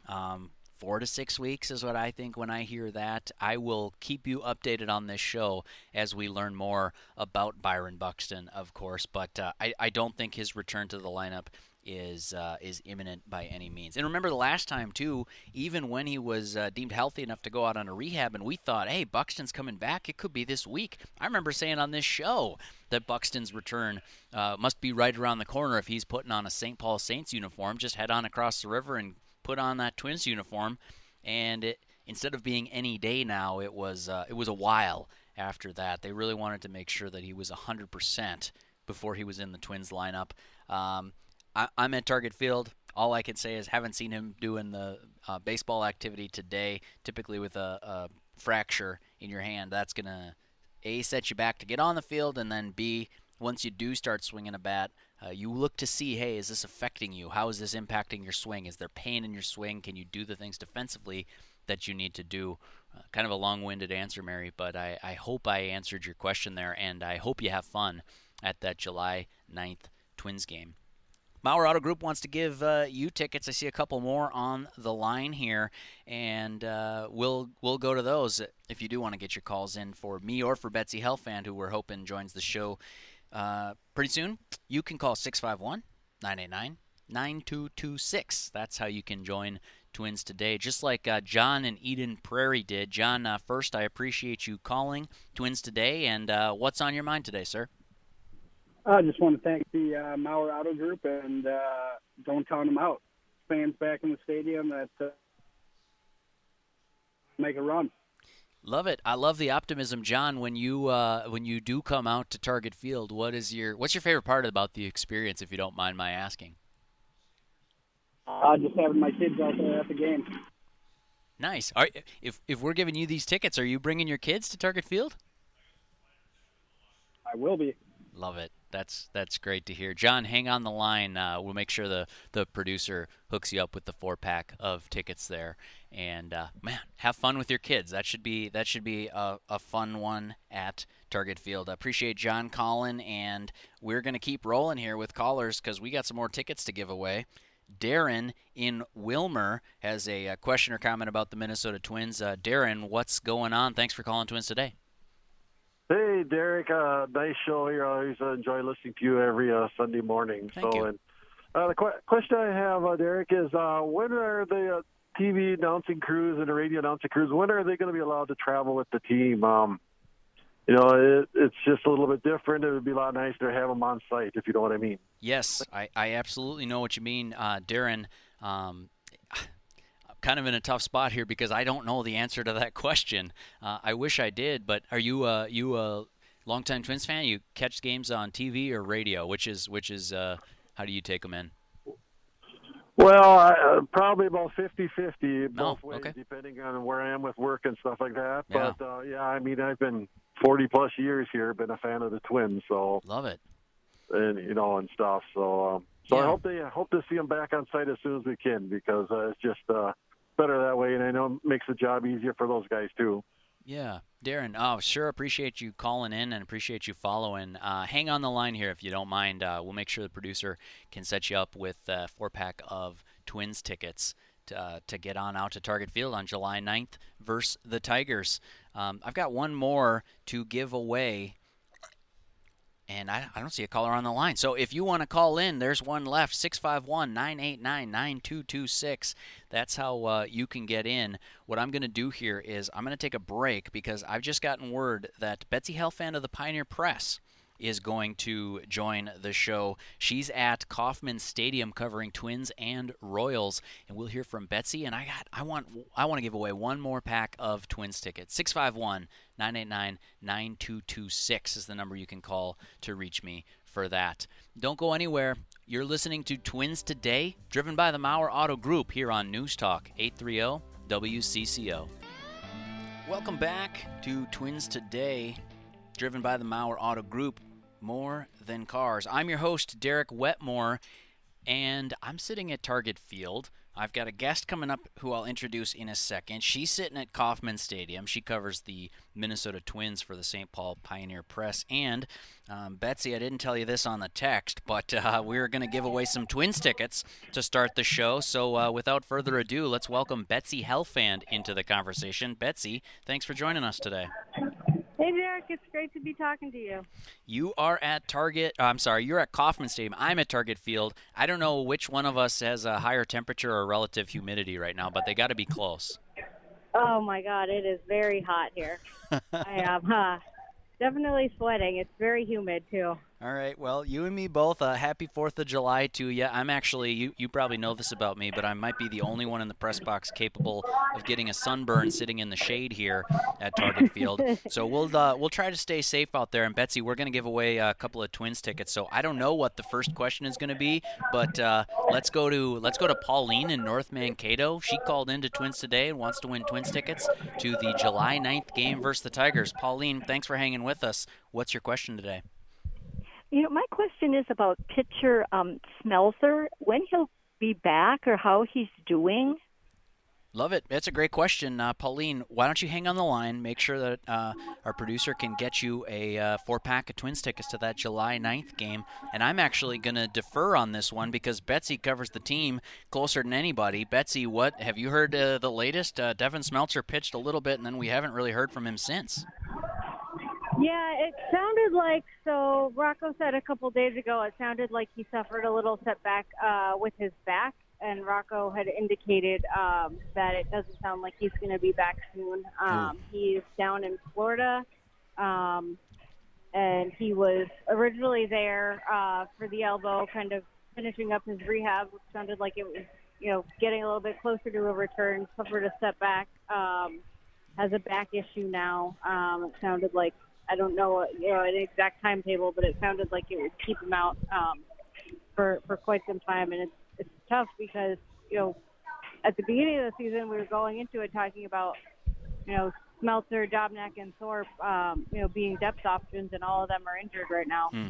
Um, four to six weeks is what I think when I hear that. I will keep you updated on this show as we learn more about Byron Buxton, of course. But uh, I, I don't think his return to the lineup is uh, is imminent by any means. And remember the last time too, even when he was uh, deemed healthy enough to go out on a rehab, and we thought, hey, Buxton's coming back. It could be this week. I remember saying on this show that Buxton's return uh, must be right around the corner if he's putting on a St. Paul Saints uniform. Just head on across the river and put on that Twins uniform, and it, instead of being any day now, it was uh, it was a while after that. They really wanted to make sure that he was 100% before he was in the Twins lineup. Um, I, am at Target Field. All I can say is haven't seen him doing the uh, baseball activity today. Typically with a, a fracture in your hand, that's gonna a set you back to get on the field, and then b once you do start swinging a bat, uh, you look to see, hey, is this affecting you? How is this impacting your swing? Is there pain in your swing? Can you do the things defensively that you need to do? Uh, kind of a long-winded answer, Mary, but I, I hope I answered your question there, and I hope you have fun at that July 9th Twins game. Mauer Auto Group wants to give uh, you tickets. I see a couple more on the line here, and uh, we'll we'll go to those if you do want to get your calls in for me or for Betsy Helfand, who we're hoping joins the show uh, pretty soon. You can call 651 989 9226. That's how you can join Twins today, just like uh, John and Eden Prairie did. John, uh, first, I appreciate you calling Twins today, and uh, what's on your mind today, sir?
I just want to thank the uh, Mauer Auto Group and uh, don't count them out. Fans back in the stadium that uh, make a run.
Love it. I love the optimism, John. When you uh, when you do come out to Target Field, what is your what's your favorite part about the experience, if you don't mind my asking?
Uh, just having my kids out there at the game.
Nice. Are, if if we're giving you these tickets, are you bringing your kids to Target Field?
I will be.
Love it. That's that's great to hear. John, hang on the line. Uh, we'll make sure the the producer hooks you up with the four pack of tickets there. And uh, man, have fun with your kids. That should be that should be a, a fun one at Target Field. I appreciate John Collin, and we're gonna keep rolling here with callers because we got some more tickets to give away. Darren in Willmar has a, a, question or comment about the Minnesota Twins. Uh, Darren, what's going on? Thanks for calling Twins today.
Hey, Derek. Uh, nice show here. I always enjoy listening to you every uh, Sunday morning.
Thank
so,
you.
and uh, the qu- question I have, uh, Derek, is uh, when are the uh, TV announcing crews and the radio announcing crews? When are they going to be allowed to travel with the team? Um, you know, it, it's just a little bit different. It would be a lot nicer to have them on site, if you know what I mean.
Yes, I, I absolutely know what you mean, uh, Darren. Um, kind of in a tough spot here because I don't know the answer to that [LAUGHS] question. Uh, I wish I did, but are you uh, you a longtime Twins fan? You catch games on TV or radio? Which is which is uh, how do you take them in?
Well, uh, probably about 50-50 both
Oh,
ways,
okay.
depending on where I am with work and stuff like that.
Yeah.
But uh, yeah, I mean, I've been 40 plus years here, been a fan of the Twins, so
love it,
and you know, and stuff. So, um, so I hope they I hope to see them back on site as soon as we can because uh, it's just uh, better that way, and I know it makes the job easier for those guys too.
Yeah, Darren. Oh, sure. Appreciate you calling in and appreciate you following. Uh, hang on the line here if you don't mind. Uh, we'll make sure the producer can set you up with a four pack of Twins tickets to, uh, to get on out to Target Field on July 9th versus the Tigers. Um, I've got one more to give away. And I, I don't see a caller on the line. So if you want to call in, there's one left 651 989 9226. That's how uh, you can get in. What I'm going to do here is I'm going to take a break because I've just gotten word that Betsy Helfand of the Pioneer Press is going to join the show. She's at Kauffman Stadium covering Twins and Royals, and we'll hear from Betsy. And I got I want I want to give away one more pack of Twins tickets. 651 989 9226 is the number you can call to reach me for that. Don't go anywhere. You're listening to Twins Today, driven by the Mauer Auto Group here on News Talk 830 WCCO. Welcome back to Twins Today, driven by the Mauer Auto Group, more than cars. I'm your host, Derek Wetmore, and I'm sitting at Target Field. I've got a guest coming up who I'll introduce in a second. She's sitting at Kauffman Stadium. She covers the Minnesota Twins for the St. Paul Pioneer Press. And um, Betsy, I didn't tell you this on the text, but uh, [LAUGHS] we're going to give away some Twins tickets to start the show. So uh, without further ado, let's welcome Betsy Helfand into the conversation. Betsy, thanks for joining us today.
Hey, Derek, it's great to be talking to you.
You are at Target. uh, I'm sorry, you're at Kauffman Stadium. I'm at Target Field. I don't know which one of us has a higher temperature or relative humidity right now, but they got to be close.
Oh my God, it is very hot here. [LAUGHS] I am uh, definitely sweating. It's very humid too.
All right. Well, you and me both. Uh, happy Fourth of July to you. I'm actually you. You probably know this about me, but I might be the only one in the press box capable of getting a sunburn sitting in the shade here at Target Field. [LAUGHS] So we'll uh, we'll try to stay safe out there. And Betsy, we're going to give away a couple of Twins tickets. So I don't know what the first question is going to be, but uh, let's go to let's go to Pauline in North Mankato. She called into Twins today and wants to win Twins tickets to the July 9th game versus the Tigers. Pauline, thanks for hanging with us. What's your question today?
You know, my question is about pitcher um. When he'll be back or how he's doing?
Love it. That's a great question, uh, Pauline. Why don't you hang on the line? Make sure that uh, our producer can get you a uh, four pack of Twins tickets to that July 9th game. And I'm actually going to defer on this one because Betsy covers the team closer than anybody. Betsy, what have you heard uh, the latest? Uh, Devin Smeltzer pitched a little bit, and then we haven't really heard from him since.
Yeah, it sounded like so. Rocco said a couple days ago it sounded like he suffered a little setback uh, with his back and Rocco had indicated um, that it doesn't sound like he's going to be back soon. Um, he's down in Florida, um, and he was originally there uh, for the elbow, kind of finishing up his rehab, which sounded like it was, you know, getting a little bit closer to a return. Suffered a setback. Um, has a back issue now. Um, it sounded like I don't know, you know, an exact timetable, but it sounded like it would keep him out um, for for quite some time, and it's it's tough because you know at the beginning of the season we were going into it talking about you know Smeltzer, Dobnak, and Thorpe, um, you know, being depth options, and all of them are injured right now.
Hmm.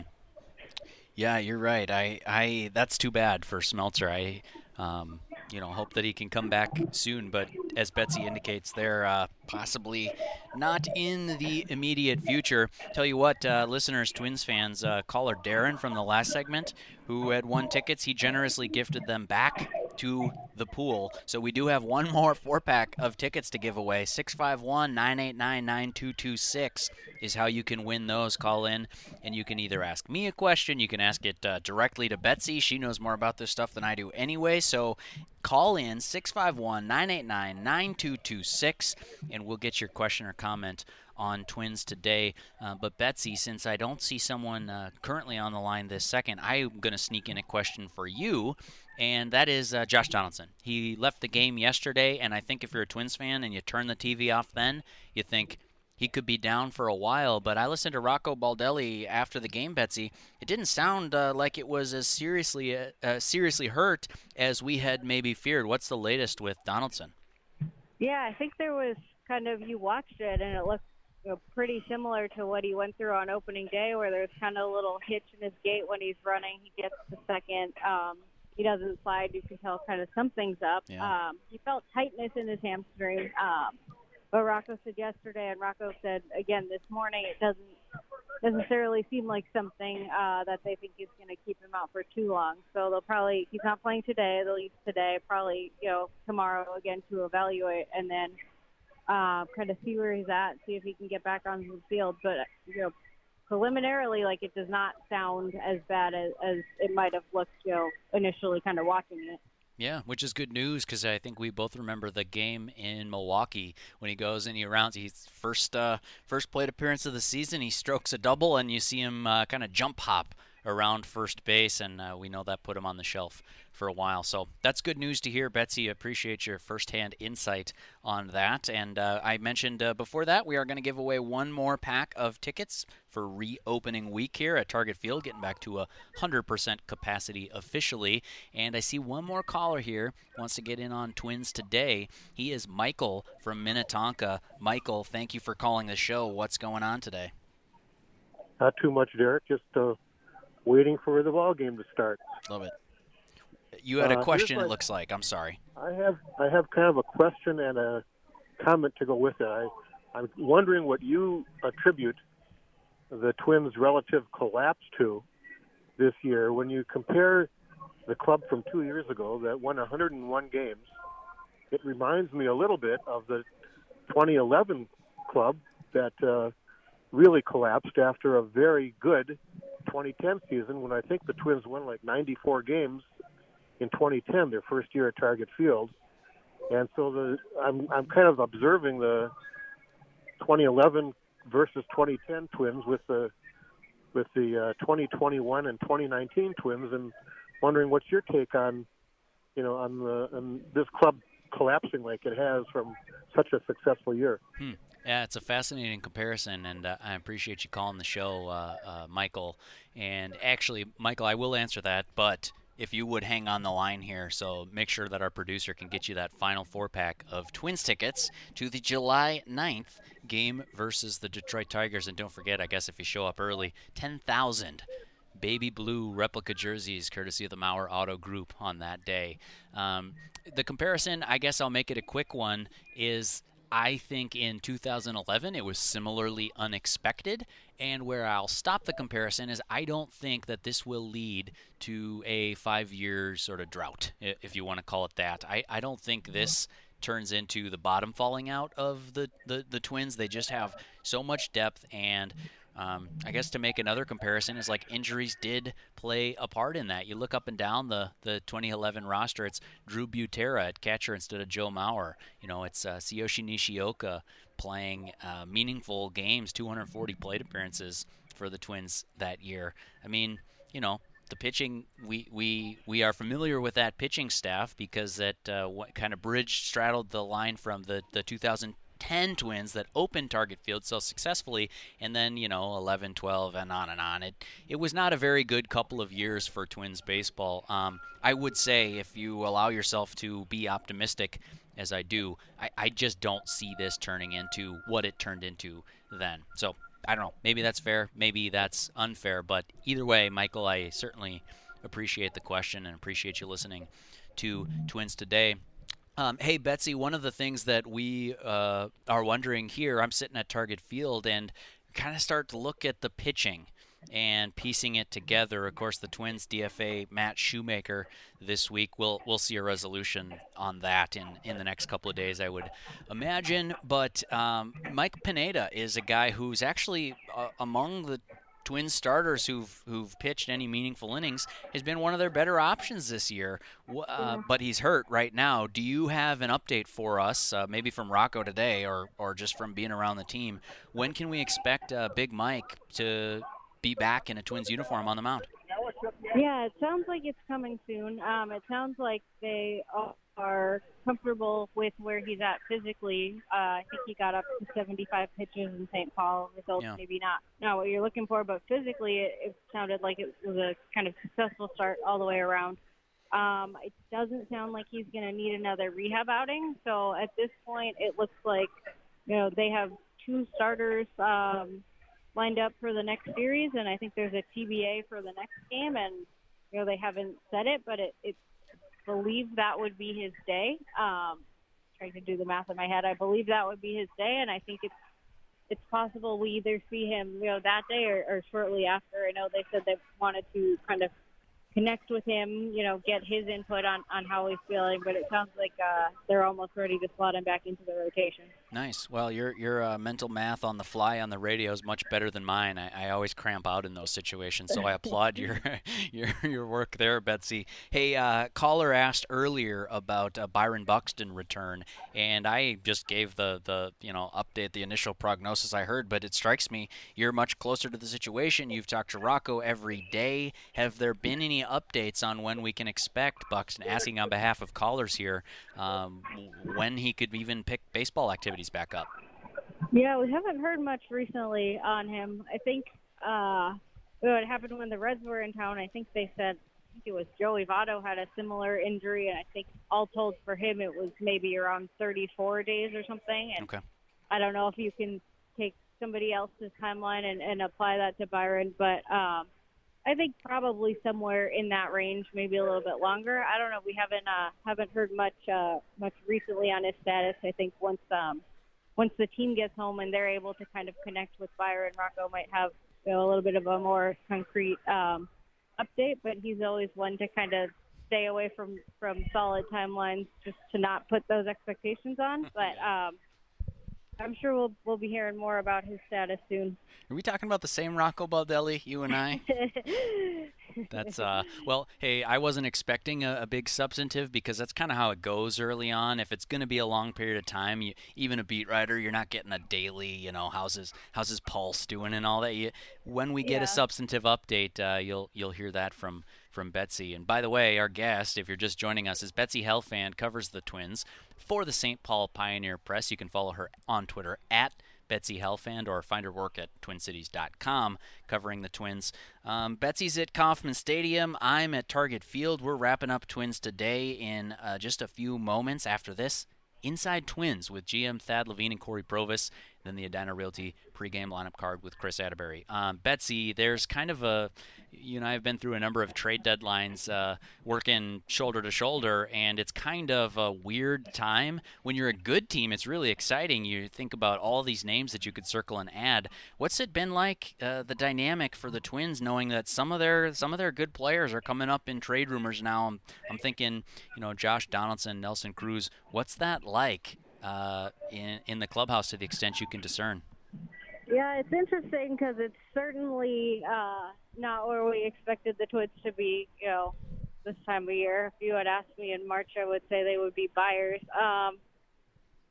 Yeah, you're right. I, I, that's too bad for Smeltzer. I, um, you know, hope that he can come back soon. But as Betsy indicates, they're uh, possibly not in the immediate future. Tell you what, uh, listeners, Twins fans, uh, caller Darren from the last segment, who had won tickets, he generously gifted them back to the pool. So we do have one more [LAUGHS] four pack of tickets to give away. 651 989 9226 is how you can win those. Call in and you can either ask me a question, you can ask it uh, directly to Betsy. She knows more about this stuff than I do anyway. So call in 651 989 9226 and we'll get your question or comment on Twins today. Uh, but Betsy, since I don't see someone uh, currently on the line this second, I'm going to sneak in a question for you, and that is uh, Josh Donaldson. He left the game yesterday, and I think if you're a Twins fan and you turn the TV off then, you think, he could be down for a while. But I listened to Rocco Baldelli after the game, Betsy. It didn't sound uh, like it was as seriously uh, uh, seriously hurt as we had maybe feared. What's the latest with Donaldson?
Yeah, I think there was kind of you watched it and it looked you know, pretty similar to what he went through on opening day, where there's kind of a little hitch in his gait when he's running. He gets the second. Um, he doesn't slide. You can tell kind of something's up.
Yeah.
Um, he felt tightness in his hamstring. Um, but Rocco said yesterday, and Rocco said again this morning, it doesn't necessarily seem like something uh, that they think is going to keep him out for too long. So they'll probably he's not playing today. They'll use today, probably you know tomorrow again to evaluate, and then uh, kind of see where he's at, see if he can get back on the field. But you know, preliminarily, like it does not sound as bad as, as it might have looked, you know, initially kind of watching it.
Yeah, which is good news because I think we both remember the game in Milwaukee when he goes and he rounds. He's first uh, first plate appearance of the season. He strokes a double, and you see him uh, kind of jump hop around first base, and uh, we know that put him on the shelf for a while. So that's good news to hear, Betsy. Appreciate your firsthand insight on that. And uh, I mentioned uh, before that we are going to give away one more pack of tickets for reopening week here at Target Field, getting back to a 100% capacity officially. And I see one more caller here wants to get in on Twins today. He is Michael from Minnetonka. Michael, thank you for calling the show. What's going on today?
Not too much, Derek. Just uh, waiting for the ball game to start.
Love it. You had
Uh,
a
here's
question,
my-
it looks like. I'm sorry.
I have I have kind of a question and a comment to go with it. I, I'm wondering what you attribute the Twins' relative collapse to this year when you compare the club from two years ago that won 101 games. It reminds me a little bit of the 2011 club that uh, really collapsed after a very good 2010 season when I think the Twins won like 94 games in 2010, their first year at Target Field. And so the I'm I'm kind of observing the 2011 versus 2010 Twins with the with the uh, 2021 and 2019 Twins, and wondering what's your take on you know on the on this club collapsing like it has from such a successful year.
Hmm. Yeah, it's a fascinating comparison, and uh, I appreciate you calling the show, uh, uh, Michael. And actually, Michael, I will answer that, but if you would hang on the line here, so make sure that our producer can get you that final four pack of Twins tickets to the July 9th game versus the Detroit Tigers. And don't forget, I guess if you show up early, 10,000 baby blue replica jerseys, courtesy of the Mauer Auto Group on that day. Um, the comparison, I guess I'll make it a quick one, is I think in 2011 it was similarly unexpected. And where I'll stop the comparison is I don't think that this will lead to a five year sort of drought, if you want to call it that. I, I don't think this turns into the bottom falling out of the, the, the Twins. They just have so much depth and um, I guess to make another comparison is like injuries did play a part in that. You look up and down the, the 2011 roster, it's Drew Butera at catcher instead of Joe Mauer. You know, it's uh, Tsuyoshi Nishioka playing uh, meaningful games, 240 plate appearances for the Twins that year. I mean, you know, the pitching we we we are familiar with that pitching staff because that uh, kind of bridge straddled the line from the the 2000 10 twins that opened Target Field so successfully, and then, you know, 11, 12, and on and on. It, it was not a very good couple of years for Twins baseball. Um, I would say if you allow yourself to be optimistic, as I do, I, I just don't see this turning into what it turned into then. So I don't know. Maybe that's fair. Maybe that's unfair. But either way, Michael, I certainly appreciate the question and appreciate you listening to Twins today. Um, hey, Betsy, one of the things that we uh, are wondering here, I'm sitting at Target Field and kind of start to look at the pitching and piecing it together. Of course, the Twins DFA Matt Shoemaker this week. We'll we'll see a resolution on that in in the next couple of days, I would imagine. But um, Mike Pineda is a guy who's actually uh, among the Twins starters who've who've pitched any meaningful innings has been one of their better options this year. Uh, but he's hurt right now. Do you have an update for us, uh, maybe from Rocco today, or or just from being around the team? When can we expect uh, Big Mike to be back in a Twins uniform on the mound?
Yeah, it sounds like it's coming soon. Um, it sounds like they are comfortable with where he's at physically. Uh, I think he got up to 75 pitches in St. Paul. Results yeah. maybe not not what you're looking for, but physically it, it sounded like it was a kind of successful start all the way around. Um, it doesn't sound like he's going to need another rehab outing. So at this point, it looks like you know they have two starters um, lined up for the next series, and I think there's a TBA for the next game, and you know they haven't said it, but it, it believe that would be his day. Um, trying to do the math in my head, I believe that would be his day, and I think it's it's possible we either see him, you know, that day or, or shortly after. I know they said they wanted to kind of connect with him, you know, get his input on, on how he's feeling. But it sounds like uh, they're almost ready to slot him back into the rotation.
Nice. Well, your your uh, mental math on the fly on the radio is much better than mine. I, I always cramp out in those situations, so I [LAUGHS] applaud your [LAUGHS] your your work there, Betsy. Hey, uh, caller asked earlier about uh, Byron Buxton return, and I just gave the the you know update the initial prognosis I heard, but it strikes me you're much closer to the situation. You've talked to Rocco every day. Have there been any updates on when we can expect Buxton, asking on behalf of callers here, um, when he could even pick baseball activities back up?
Yeah, we haven't heard much recently on him. I think uh, what happened when the Reds were in town, I think they said I think it was Joey Votto had a similar injury, and I think all told for him it was maybe around 34 days or something. And
okay.
I don't know if you can take somebody else's timeline and, and apply that to Byron, but um, I think probably somewhere in that range, maybe a little bit longer. I don't know. We haven't uh, haven't heard much uh, much recently on his status. I think once um, once the team gets home and they're able to kind of connect with Byron, Rocco might have you know, a little bit of a more concrete um, update. But he's always one to kind of stay away from from solid timelines, just to not put those expectations on. [LAUGHS] But um, I'm sure we'll we'll be hearing more about his status soon.
Are we talking about the same Rocco Baldelli, you and I? [LAUGHS] that's uh well, hey, I wasn't expecting a, a big substantive because that's kind of how it goes early on. If it's going to be a long period of time, you, even a beat writer, you're not getting a daily, you know, how's his how's his pulse doing and all that. You, when we get yeah. a substantive update, uh, you'll you'll hear that from from Betsy. And by the way, our guest, if you're just joining us, is Betsy Helfand, covers the Twins for the St. Paul Pioneer Press. You can follow her on Twitter at Betsy Helfand or find her work at twincities.com covering the Twins. Um, Betsy's at Kauffman Stadium. I'm at Target Field. We're wrapping up Twins today in uh, just a few moments after this. Inside Twins with GM Thad Levine and Cory Provus. Than the Edina Realty pregame lineup card with Kris Atteberry. Um, Betsy, there's kind of a, you know, I've been through a number of trade deadlines, uh, working shoulder to shoulder, and it's kind of a weird time. When you're a good team, it's really exciting. You think about all these names that you could circle and add. What's it been like, uh, the dynamic for the Twins, knowing that some of their some of their good players are coming up in trade rumors now? I'm, I'm thinking, you know, Josh Donaldson, Nelson Cruz. What's that like? Uh, in in the clubhouse to the extent you can discern.
Yeah, it's interesting because it's certainly uh, not where we expected the Twins to be. You know, this time of year. If you had asked me in March, I would say they would be buyers. Um,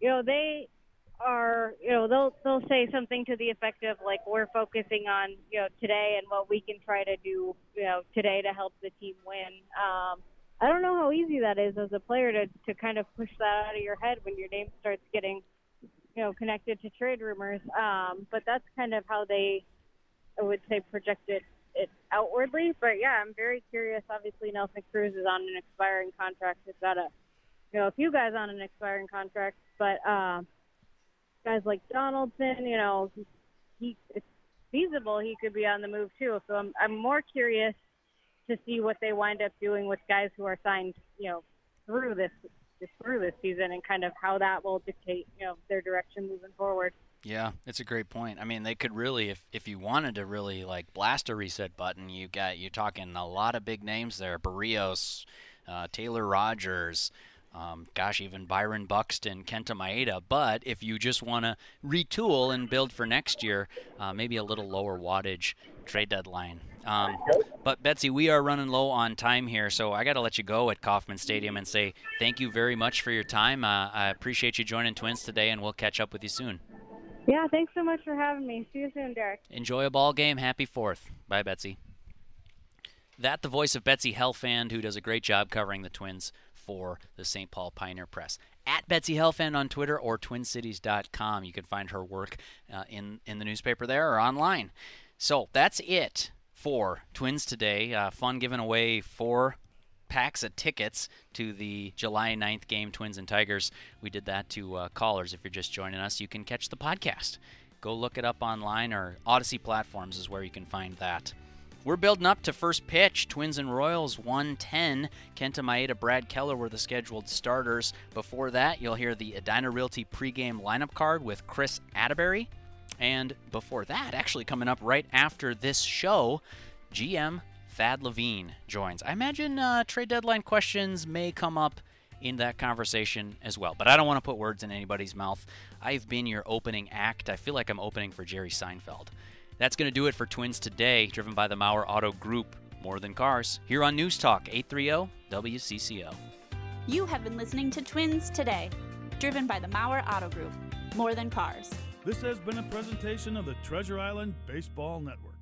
you know, they are. You know, they'll they'll say something to the effect of like, "We're focusing on you know today and what we can try to do you know today to help the team win." Um, I don't know how easy that is as a player to to kind of push that out of your head when your name starts getting, you know, connected to trade rumors. Um, but that's kind of how they, I would say, projected it outwardly. But yeah, I'm very curious. Obviously, Nelson Cruz is on an expiring contract. He's got a, you know, a few guys on an expiring contract, but uh, guys like Donaldson, you know, he it's feasible he could be on the move too. So I'm I'm more curious to see what they wind up doing with guys who are signed, you know, through this through this season and kind of how that will dictate, you know, their direction moving forward.
Yeah, it's a great point. I mean, they could really, if if you wanted to really like blast a reset button, you got you're talking a lot of big names there: Berrios, uh, Taylor Rogers, um, gosh, even Byron Buxton, Kenta Maeda. But if you just want to retool and build for next year, uh, maybe a little lower wattage trade deadline. Um, but Betsy, we are running low on time here, so I got to let you go at Kauffman Stadium and say thank you very much for your time. Uh, I appreciate you joining Twins today, and we'll catch up with you soon.
Yeah, thanks so much for having me. See you soon, Derek.
Enjoy a ball game. Happy Fourth. Bye, Betsy. That the voice of Betsy Helfand, who does a great job covering the Twins for the St. Paul Pioneer Press. At Betsy Helfand on Twitter or TwinCities.com. You can find her work uh, in, in the newspaper there or online. So that's it for Twins today. Uh, fun giving away four packs of tickets to the July 9th game, Twins and Tigers. We did that to uh, callers. If you're just joining us, you can catch the podcast. Go look it up online or Audacy platforms is where you can find that. We're building up to first pitch. Twins and Royals 110. Kenta Maeda, Brad Keller were the scheduled starters. Before that, you'll hear the Edina Realty pregame lineup card with Kris Atteberry. And before that, actually coming up right after this show, GM Thad Levine joins. I imagine uh, trade deadline questions may come up in that conversation as well. But I don't want to put words in anybody's mouth. I've been your opening act. I feel like I'm opening for Jerry Seinfeld. That's going to do it for Twins today, driven by the Mauer Auto Group. More than cars. Here on News Talk 830 WCCO.
You have been listening to Twins today, driven by the Mauer Auto Group. More than cars.
This has been a presentation of the Treasure Island Baseball Network.